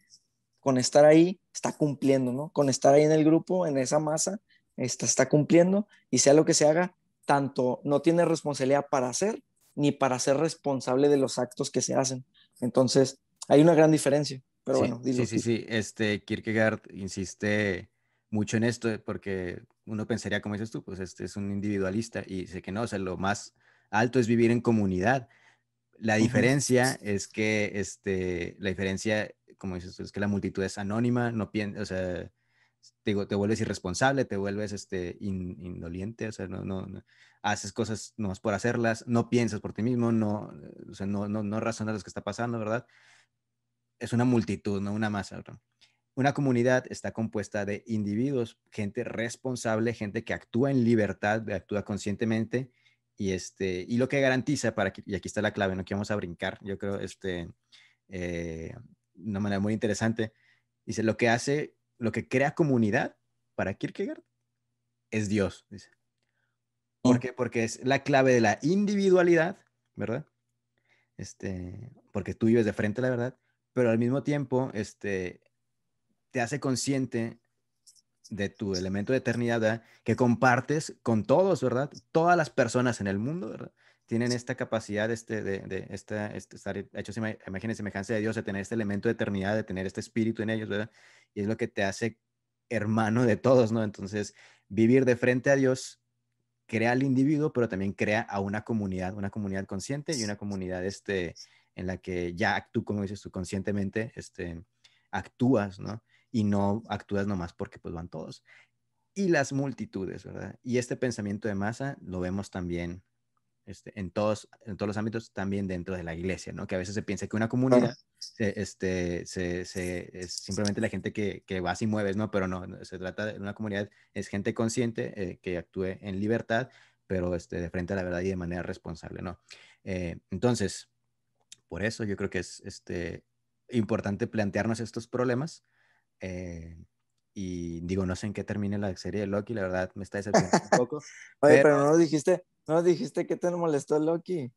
con estar ahí está cumpliendo, ¿no? Con estar ahí en el grupo, en esa masa, está, está cumpliendo y sea lo que se haga, tanto no tiene responsabilidad para hacer ni para ser responsable de los actos que se hacen. Entonces, hay una gran diferencia. Pero sí, bueno, sí, sí, sí. Este Kierkegaard insiste mucho en esto porque uno pensaría, como dices tú, pues este es un individualista y sé que no, o sea, lo más alto es vivir en comunidad. La diferencia es que, este, la diferencia, como dices tú, es que la multitud es anónima, no piensa, o sea, te, te, vuelves irresponsable, te vuelves este, indoliente, o sea, no, no, no, haces cosas no por hacerlas, no piensas por ti mismo, no, o sea, no, no, no razonas lo que está pasando, ¿verdad? Es una multitud, no una masa. Una comunidad está compuesta de individuos, gente responsable, gente que actúa en libertad, actúa conscientemente y, este, y lo que garantiza, para que, y aquí está la clave, no que vamos a brincar, yo creo, este, eh, una manera muy interesante, dice, lo que hace lo que crea comunidad para Kierkegaard es Dios. Dice. ¿Por mm. qué? Porque es la clave de la individualidad, ¿verdad? Este, porque tú vives de frente a la verdad, pero al mismo tiempo este, te hace consciente de tu elemento de eternidad que compartes con todos, ¿verdad? Todas las personas en el mundo, ¿verdad? Tienen esta capacidad este, de, de esta, este, estar hechos imagen y semejanza de Dios, de tener este elemento de eternidad, de tener este espíritu en ellos, ¿verdad? y es lo que te hace hermano de todos, ¿no? Entonces, vivir de frente a Dios crea al individuo, pero también crea a una comunidad, una comunidad consciente y una comunidad este, en la que ya tú, como dices tú, conscientemente este, actúas, ¿no? Y no actúas nomás porque pues van todos. Y las multitudes, ¿verdad? Y este pensamiento de masa lo vemos también este, en, todos, en todos los ámbitos, también dentro de la iglesia, ¿no? Que a veces se piensa que una comunidad este, se, se, es simplemente la gente que, que vas y mueves, ¿no? Pero no, se trata de una comunidad, es gente consciente eh, que actúe en libertad, pero este, de frente a la verdad y de manera responsable, ¿no? Eh, entonces, por eso yo creo que es este, importante plantearnos estos problemas. Eh, y digo, no sé en qué termine la serie de Loki, la verdad me está decepcionando un [laughs] poco. Oye, pero, no dijiste, no dijiste que te molestó Loki.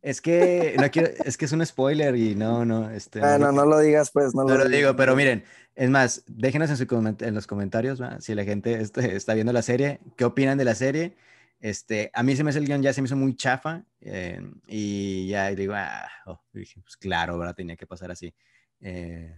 Es que no quiero, es que es un spoiler y no, no, este. Ah, no, no, lo digas, pues, no, no lo, digo. pero miren, es más, déjenos en, su en los comentarios, ¿va? si la gente este, está viendo la serie, qué opinan de la serie. Este, a mí se me hace el guion, ya se me hizo muy chafa eh, y ya digo, ah, oh", dije, pues claro, ¿verdad? Tenía que pasar así. Eh,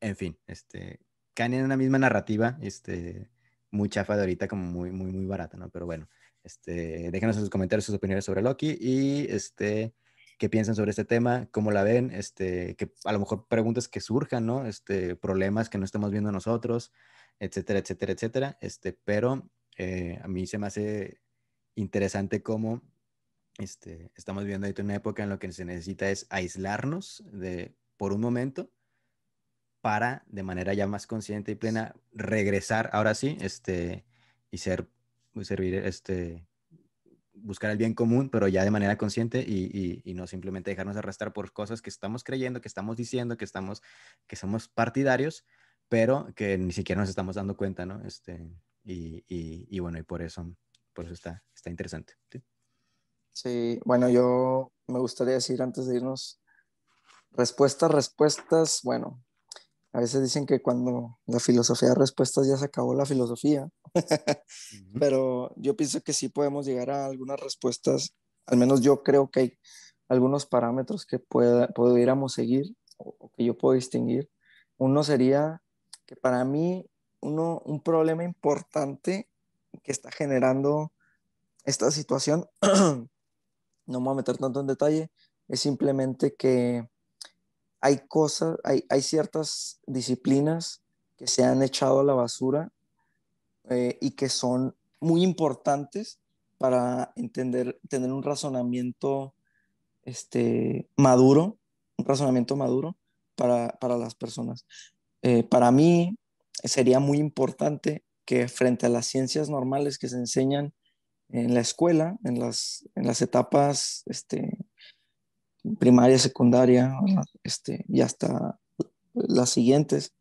en fin, este, caen en una misma narrativa, este, muy chafa de ahorita, como muy, muy, muy barata, ¿no? Pero bueno, este, déjenos en sus comentarios sus opiniones sobre Loki y este, qué piensan sobre este tema, cómo la ven, este, que a lo mejor preguntas que surjan, ¿no? Este, problemas que no estamos viendo nosotros, etcétera, etcétera, etcétera. Este, pero eh, a mí se me hace interesante cómo este, estamos viviendo ahorita una época en la que se necesita es aislarnos de, por un momento para, de manera ya más consciente y plena, regresar ahora sí, este, y ser, servir, este, buscar el bien común, pero ya de manera consciente y, y, no simplemente dejarnos arrastrar por cosas que estamos creyendo, que estamos diciendo, que estamos, que somos partidarios, pero que ni siquiera nos estamos dando cuenta, ¿no? Este, y, y bueno, y por eso, por eso está, está interesante. ¿sí? sí, bueno, yo me gustaría decir antes de irnos, respuestas, respuestas, bueno, a veces dicen que cuando la filosofía de respuestas ya se acabó la filosofía, [laughs] pero yo pienso que sí podemos llegar a algunas respuestas, al menos yo creo que hay algunos parámetros que pueda, pudiéramos seguir o, que yo puedo distinguir. Uno sería que para mí uno, un problema importante que está generando esta situación, [clears throat] no me voy a meter tanto en detalle, es simplemente que hay cosas, hay, hay ciertas disciplinas que se han echado a la basura eh, y que son muy importantes para entender, tener un razonamiento este, maduro, un razonamiento maduro para, para las personas. Eh, para mí sería muy importante que frente a las ciencias normales que se enseñan en la escuela, en las, en las etapas este, primaria, secundaria, este, y hasta las siguientes,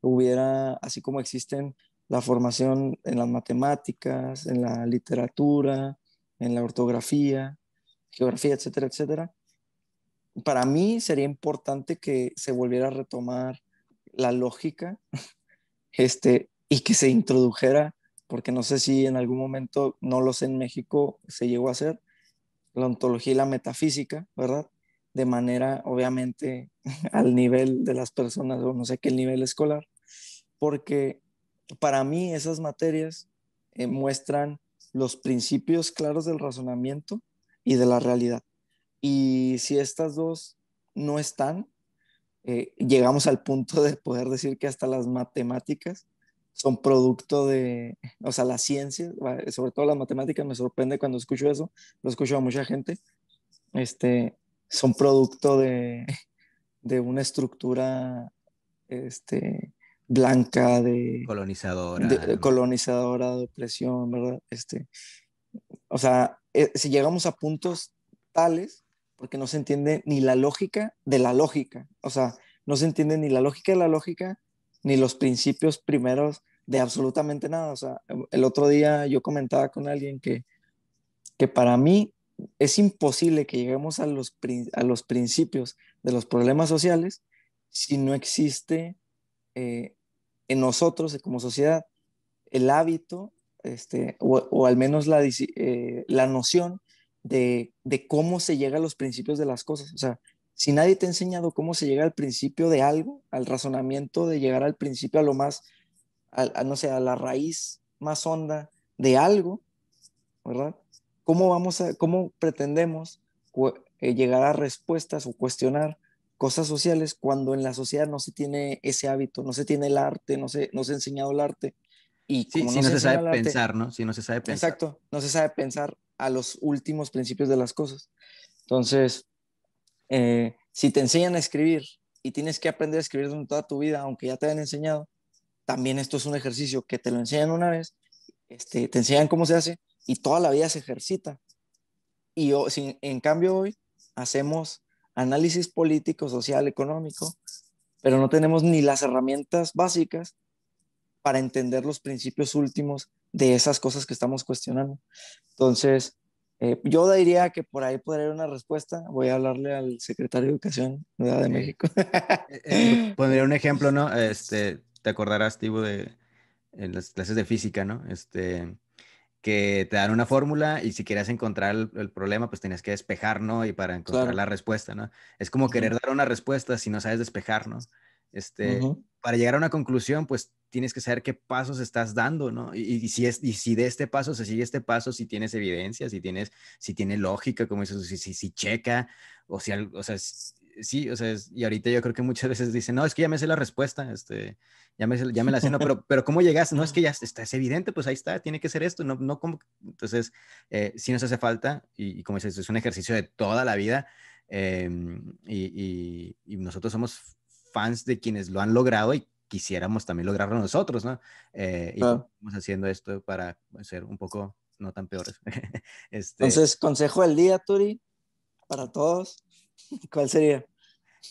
hubiera, así como existen la formación en las matemáticas, en la literatura, en la ortografía, geografía, etcétera, etcétera. Para mí sería importante que se volviera a retomar la lógica [laughs] este, y que se introdujera porque no sé si en algún momento, no lo sé, en México se llegó a hacer, la ontología y la metafísica, ¿verdad? De manera, obviamente, [laughs] al nivel de las personas, o no sé qué nivel escolar, porque para mí esas materias eh, muestran los principios claros del razonamiento y de la realidad. Y si estas dos no están, eh, llegamos al punto de poder decir que hasta las matemáticas son producto de, o sea, la ciencia, sobre todo las matemáticas, me sorprende cuando escucho eso, lo escucho a mucha gente, este, son producto de, [laughs] de una estructura este, blanca, de colonizadora, de, colonizadora, de opresión, ¿verdad? Este, o sea, eh, si llegamos a puntos tales, porque no se entiende ni la lógica de la lógica, o sea, no se entiende ni la lógica de la lógica, ni los principios primeros de absolutamente nada. O sea, el otro día yo comentaba con alguien que, que para mí es imposible que lleguemos a los, a los principios de los problemas sociales si no existe eh, en nosotros como sociedad el hábito este, o, al menos la, eh, la noción de, de, cómo se llega a los principios de las cosas. O sea, si nadie te ha enseñado cómo se llega al principio de algo, al razonamiento de llegar al principio, a lo más, a, no sé, a la raíz más honda de algo, ¿verdad? ¿Cómo vamos a, cómo pretendemos eh, llegar a respuestas o cuestionar cosas sociales cuando en la sociedad no se tiene ese hábito, no se tiene el arte, no se, no se ha enseñado el arte? Y si no, se, sabe pensar, ¿no? Si no se sabe pensar. Exacto, no se sabe pensar a los últimos principios de las cosas. Entonces, eh, si te enseñan a escribir y tienes que aprender a escribir durante toda tu vida, aunque ya te hayan enseñado, también esto es un ejercicio que te lo enseñan una vez, este, te enseñan cómo se hace y toda la vida se ejercita. Y en cambio hoy hacemos análisis político, social, económico, pero no tenemos ni las herramientas básicas para entender los principios últimos de esas cosas que estamos cuestionando. Entonces, eh, yo diría que por ahí podría haber una respuesta. Voy a hablarle al secretario de Educación de México. Eh, eh, pondría un ejemplo, ¿no? Este, te acordarás, Tibo, de en las clases de física, ¿no? Este, que te dan una fórmula y si quieres encontrar el, problema, pues tienes que despejar, ¿no? Y para encontrar la respuesta, ¿no? Es como querer dar una respuesta si no sabes despejar, ¿no? Este, Para llegar a una conclusión, pues tienes que saber qué pasos estás dando, ¿no? Y, si, es, y si de este paso se sigue este paso, si tienes evidencia, si, tienes, si tiene lógica, como dices, si, si, si checa, o si, o sea, sí, o sea, y ahorita yo creo que muchas veces dicen, no, es que ya me sé la respuesta, este, ya me, ya me la sé, no, [laughs] pero, pero ¿cómo llegas? No, es que ya está, es evidente, pues ahí está, tiene que ser esto, no, no como, entonces, eh, sí nos hace falta, y, como dices, es un ejercicio de toda la vida, em, y, y, nosotros somos fans de quienes lo han logrado y quisiéramos también lograrlo nosotros, ¿no? Eh, y estamos haciendo esto para ser un poco no tan peores. [laughs] este, Entonces, consejo del día, Turi, para todos, [laughs] ¿cuál sería?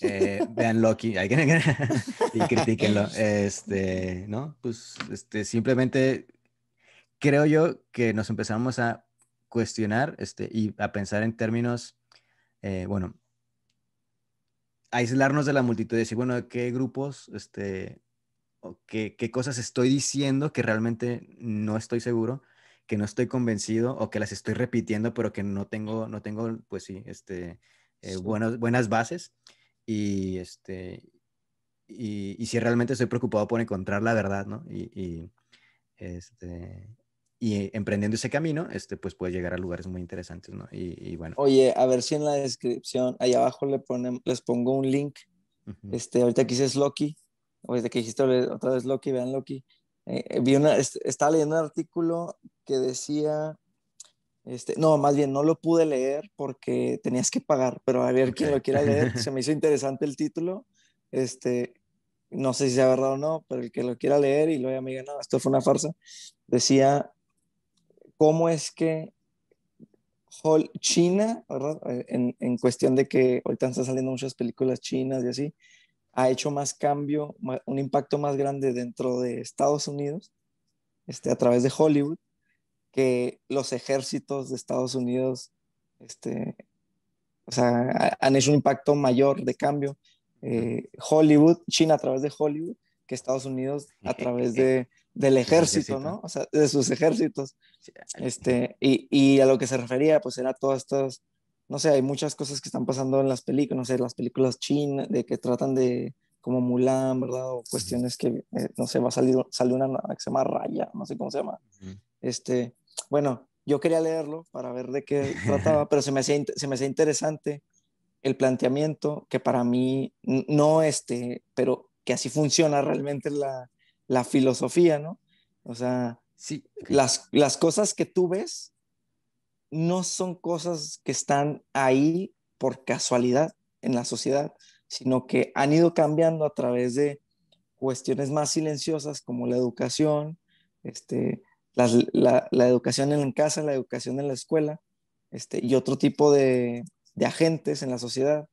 Eh, vean Loki [laughs] y critíquenlo. [laughs] Este, ¿no? Pues este, simplemente creo yo que nos empezamos a cuestionar este, y a pensar en términos, eh, bueno, aislarnos de la multitud y decir, bueno, ¿qué grupos, este, qué, qué cosas estoy diciendo que realmente no estoy seguro? que no estoy convencido o que las estoy repitiendo, pero que no tengo, no tengo, pues sí, este, eh, buenas, buenas bases. Y, este, y, y, si realmente estoy preocupado por encontrar la verdad, ¿no? Y, y, este, y emprendiendo ese camino, este, pues puede llegar a lugares muy interesantes, ¿no? Y, bueno. Oye, a ver si en la descripción, ahí abajo le ponen, les pongo un link. este, ahorita aquí es Loki, ahorita que dijiste otra vez Loki, vean Loki. Eh, eh, vi una, estaba leyendo un artículo que decía, este, no, más bien no lo pude leer porque tenías que pagar, pero a ver quién lo quiera leer, se me hizo interesante el título. Este, no sé si sea verdad o no, pero el que lo quiera leer y luego me diga, no, esto fue una farsa, decía cómo es que China, ¿verdad? Eh, en, en, cuestión de que ahorita están saliendo muchas películas chinas y así, ha hecho más cambio, un impacto más grande dentro de Estados Unidos, este, a través de Hollywood, que los ejércitos de Estados Unidos, este, o sea, han hecho un impacto mayor de cambio. Eh, Hollywood, China a través de Hollywood, que Estados Unidos a [laughs] través de, del ejército, ¿no? O sea, de sus ejércitos. Este, y, y, a lo que se refería, pues era todas estas, no sé, hay muchas cosas que están pasando en las películas, no sé, las películas chinas, de que tratan de, como Mulan, ¿verdad? O cuestiones que, eh, no sé, va a salir, salió una que se llama Raya, no sé cómo se llama. Este, bueno, yo quería leerlo para ver de qué [laughs] trataba, pero se me hacía, se me hacía interesante el planteamiento que para mí no este, pero que así funciona realmente la, la filosofía, ¿no? O sea, sí, las, las cosas que tú ves no son cosas que están ahí por casualidad en la sociedad, sino que han ido cambiando a través de cuestiones más silenciosas como la educación, este, la, educación en casa, la educación en la escuela, este, y otro tipo de, de agentes en la sociedad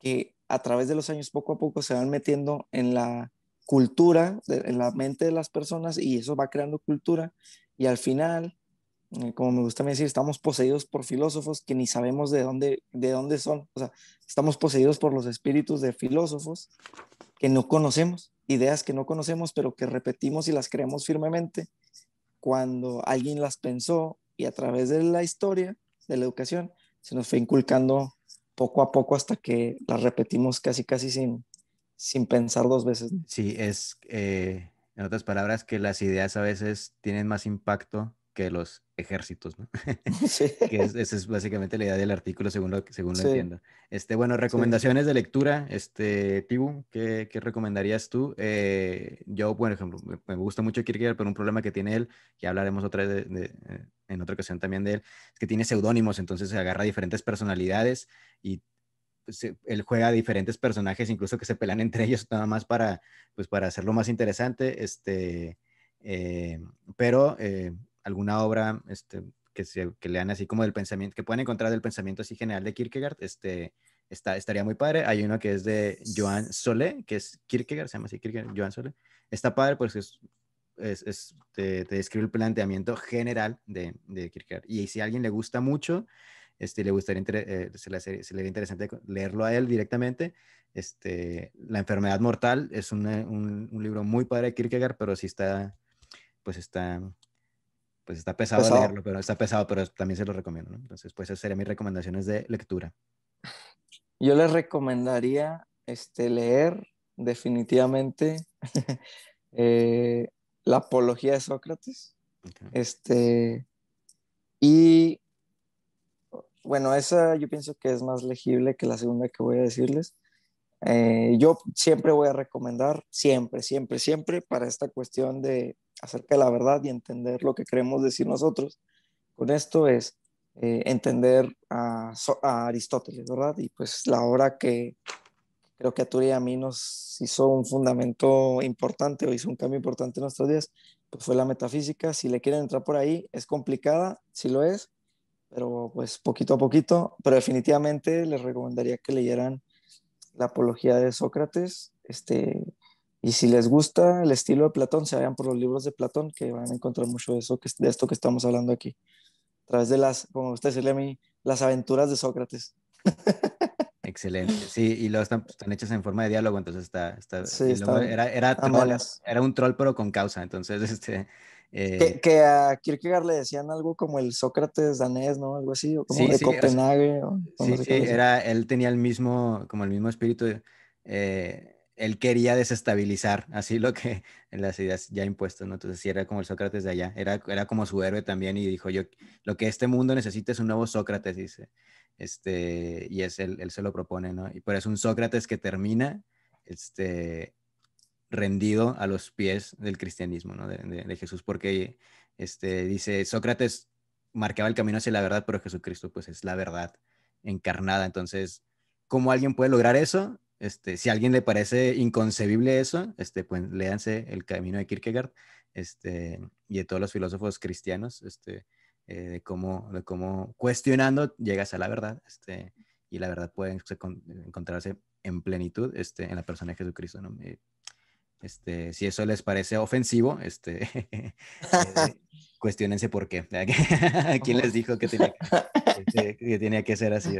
que a través de los años poco a poco se van metiendo en la cultura, en la mente de las personas y eso va creando cultura. Y al final, eh, como me gusta decir, estamos poseídos por filósofos que ni sabemos de dónde, de dónde son, o sea, estamos poseídos por los espíritus de filósofos que no conocemos, ideas que no conocemos pero que repetimos y las creemos firmemente cuando alguien las pensó y a través de la historia, de la educación, se nos fue inculcando poco a poco hasta que la repetimos casi, casi sin, sin pensar dos veces. Sí, es, eh, en otras palabras, que las ideas a veces tienen más impacto que los ejércitos, ¿no? [laughs] [laughs] Sí. que esa es básicamente la idea del artículo, según lo, según lo entiendo. Este, bueno, recomendaciones de lectura, este, Tibu, ¿qué, qué recomendarías tú? Eh, yo, por ejemplo, me, gusta mucho Kierkegaard, pero un problema que tiene él, que hablaremos otra vez de, eh, en otra ocasión también de él, es que tiene seudónimos, entonces se agarra diferentes personalidades y pues, él juega a diferentes personajes, incluso que se pelan [laughs] entre ellos, nada más para, pues, para hacerlo más interesante, este... Eh, pero alguna obra este, que, se, que lean así como del pensamiento, que puedan encontrar del pensamiento así general de Kierkegaard, este, está, estaría muy padre. Hay uno que es de Joan Solé, que es Kierkegaard, se llama así Kierkegaard, Joan Solé. Está padre porque es, es, es te, describe el planteamiento general de, de, Kierkegaard. Y si a alguien le gusta mucho, este, le gustaría, eh, se, le, se le interesante leerlo a él directamente. Este, La enfermedad mortal es un, un, un libro muy padre de Kierkegaard, pero sí está, pues está pues está pesado, leerlo, pero está pesado, pero también se lo recomiendo, ¿no? Entonces, pues esas serían mis recomendaciones de lectura. Yo les recomendaría este, leer definitivamente [laughs] eh, la apología de Sócrates. Este, y bueno, esa yo pienso que es más legible que la segunda que voy a decirles. Eh, yo siempre voy a recomendar, siempre, siempre, siempre, para esta cuestión de acerca de la verdad y entender lo que queremos decir nosotros. Con esto es eh, entender a, Aristóteles, ¿verdad? Y pues la obra que creo que a Turi y a mí nos hizo un fundamento importante o hizo un cambio importante en nuestros días, pues fue la metafísica. Si le quieren entrar por ahí, es complicada, sí lo es, pero pues poquito a poquito, pero definitivamente les recomendaría que leyeran la apología de Sócrates, este, y si les gusta el estilo de Platón, se vayan por los libros de Platón, que van a encontrar mucho de, eso, de esto que estamos hablando aquí. A través de las, como usted decirle a mí, las aventuras de Sócrates. [laughs] Excelente. Sí, y luego están, están hechas en forma de diálogo, entonces está... está, era, era, era un troll, pero con causa, entonces [laughs] este... Eh, que, a Kierkegaard le decían algo como el Sócrates danés, ¿no? Algo así, o como de Copenhague. sí, sí, era, él tenía el mismo, como el mismo espíritu. Eh, él quería desestabilizar así lo que en [laughs] las ideas ya impuestas, ¿no? Entonces sí era como el Sócrates de allá, era, era como su héroe también y dijo yo, lo que este mundo necesita es un nuevo Sócrates, dice, este, y es él, él se lo propone, ¿no? Y por eso un Sócrates que termina, este, rendido a los pies del cristianismo, ¿no? De, de, Jesús, porque, este, dice, Sócrates marcaba el camino hacia la verdad, pero Jesucristo, pues, es la verdad encarnada, entonces, ¿cómo alguien puede lograr eso? Este, si a alguien le parece inconcebible eso, este, pues léanse El Camino de Kierkegaard este, y de todos los filósofos cristianos, este, eh, de, cómo, de cómo cuestionando llegas a la verdad este, y la verdad puede encontrarse en plenitud este, en la persona de Jesucristo. ¿no? Eh, este, si eso les parece ofensivo, este, [laughs] eh, [laughs] cuestionense por qué. [laughs] ¿Quién les dijo que tenía que, que, tenía que ser así?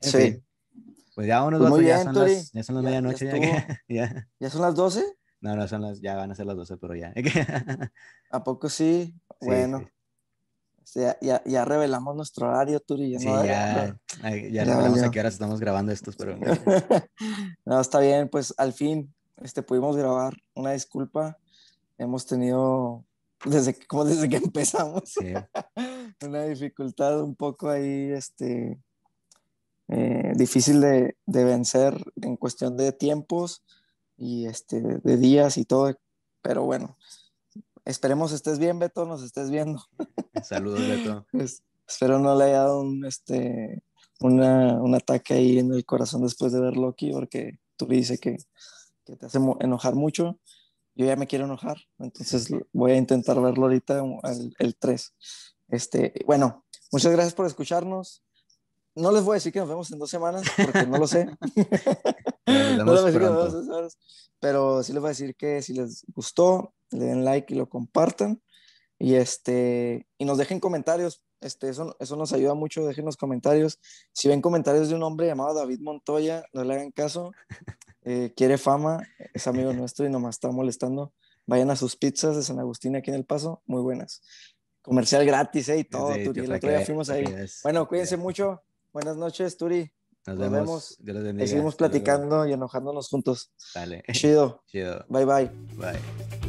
Sí. Pues ya unos pues ya, son las, ya son las medianoche. Ya, [laughs] ya, ya, son las 12? No, no son las, ya van a ser las 12, pero ya. [laughs] ¿A poco sí? Sí, bueno, sí. ya, ya, ya revelamos nuestro horario, Turi. Sí, ¿no? ya, ay, ya Ya revelamos a qué horas estamos grabando estos, pero [laughs] no, está bien, pues al fin este, pudimos grabar. Una disculpa. Hemos tenido, desde, como desde que empezamos, sí, una dificultad un poco ahí, este, eh, difícil de, de vencer en cuestión de tiempos y este, de días y todo. Pero bueno, esperemos estés bien, Beto, nos estés viendo. saludos, Beto. [laughs] Pues, espero no le haya dado un, este, una- un ataque ahí en el corazón después de ver Loki, porque tú le dices que, que te hace enojar mucho. Yo ya me quiero enojar, entonces voy a intentar verlo ahorita el, el 3. Este, bueno, muchas gracias por escucharnos. No les voy a decir que nos vemos en dos semanas, porque no lo sé. [laughs] [laughs] No les voy a decir que nos vemos en dos semanas, pero sí les voy a decir que si les gustó, le den like y lo compartan. Y, este, y nos dejen comentarios. Este, eso, eso nos ayuda mucho. Dejen los comentarios. Si ven comentarios de un hombre llamado David Montoya, no le hagan caso. [laughs] Eh, quiere fama, es amigo nuestro y nomás está molestando. Vayan a sus pizzas de San Agustín aquí en El Paso, muy buenas. Comercial gratis, ¿eh? Y todo, Sí, El otro día fuimos ahí. Bueno, cuídense mucho. Buenas noches, Turi. Nos nos vemos. Dios los bendiga. Ahí seguimos platicando y enojándonos juntos. Dale. Chido. [laughs] Chido. Bye bye. Bye.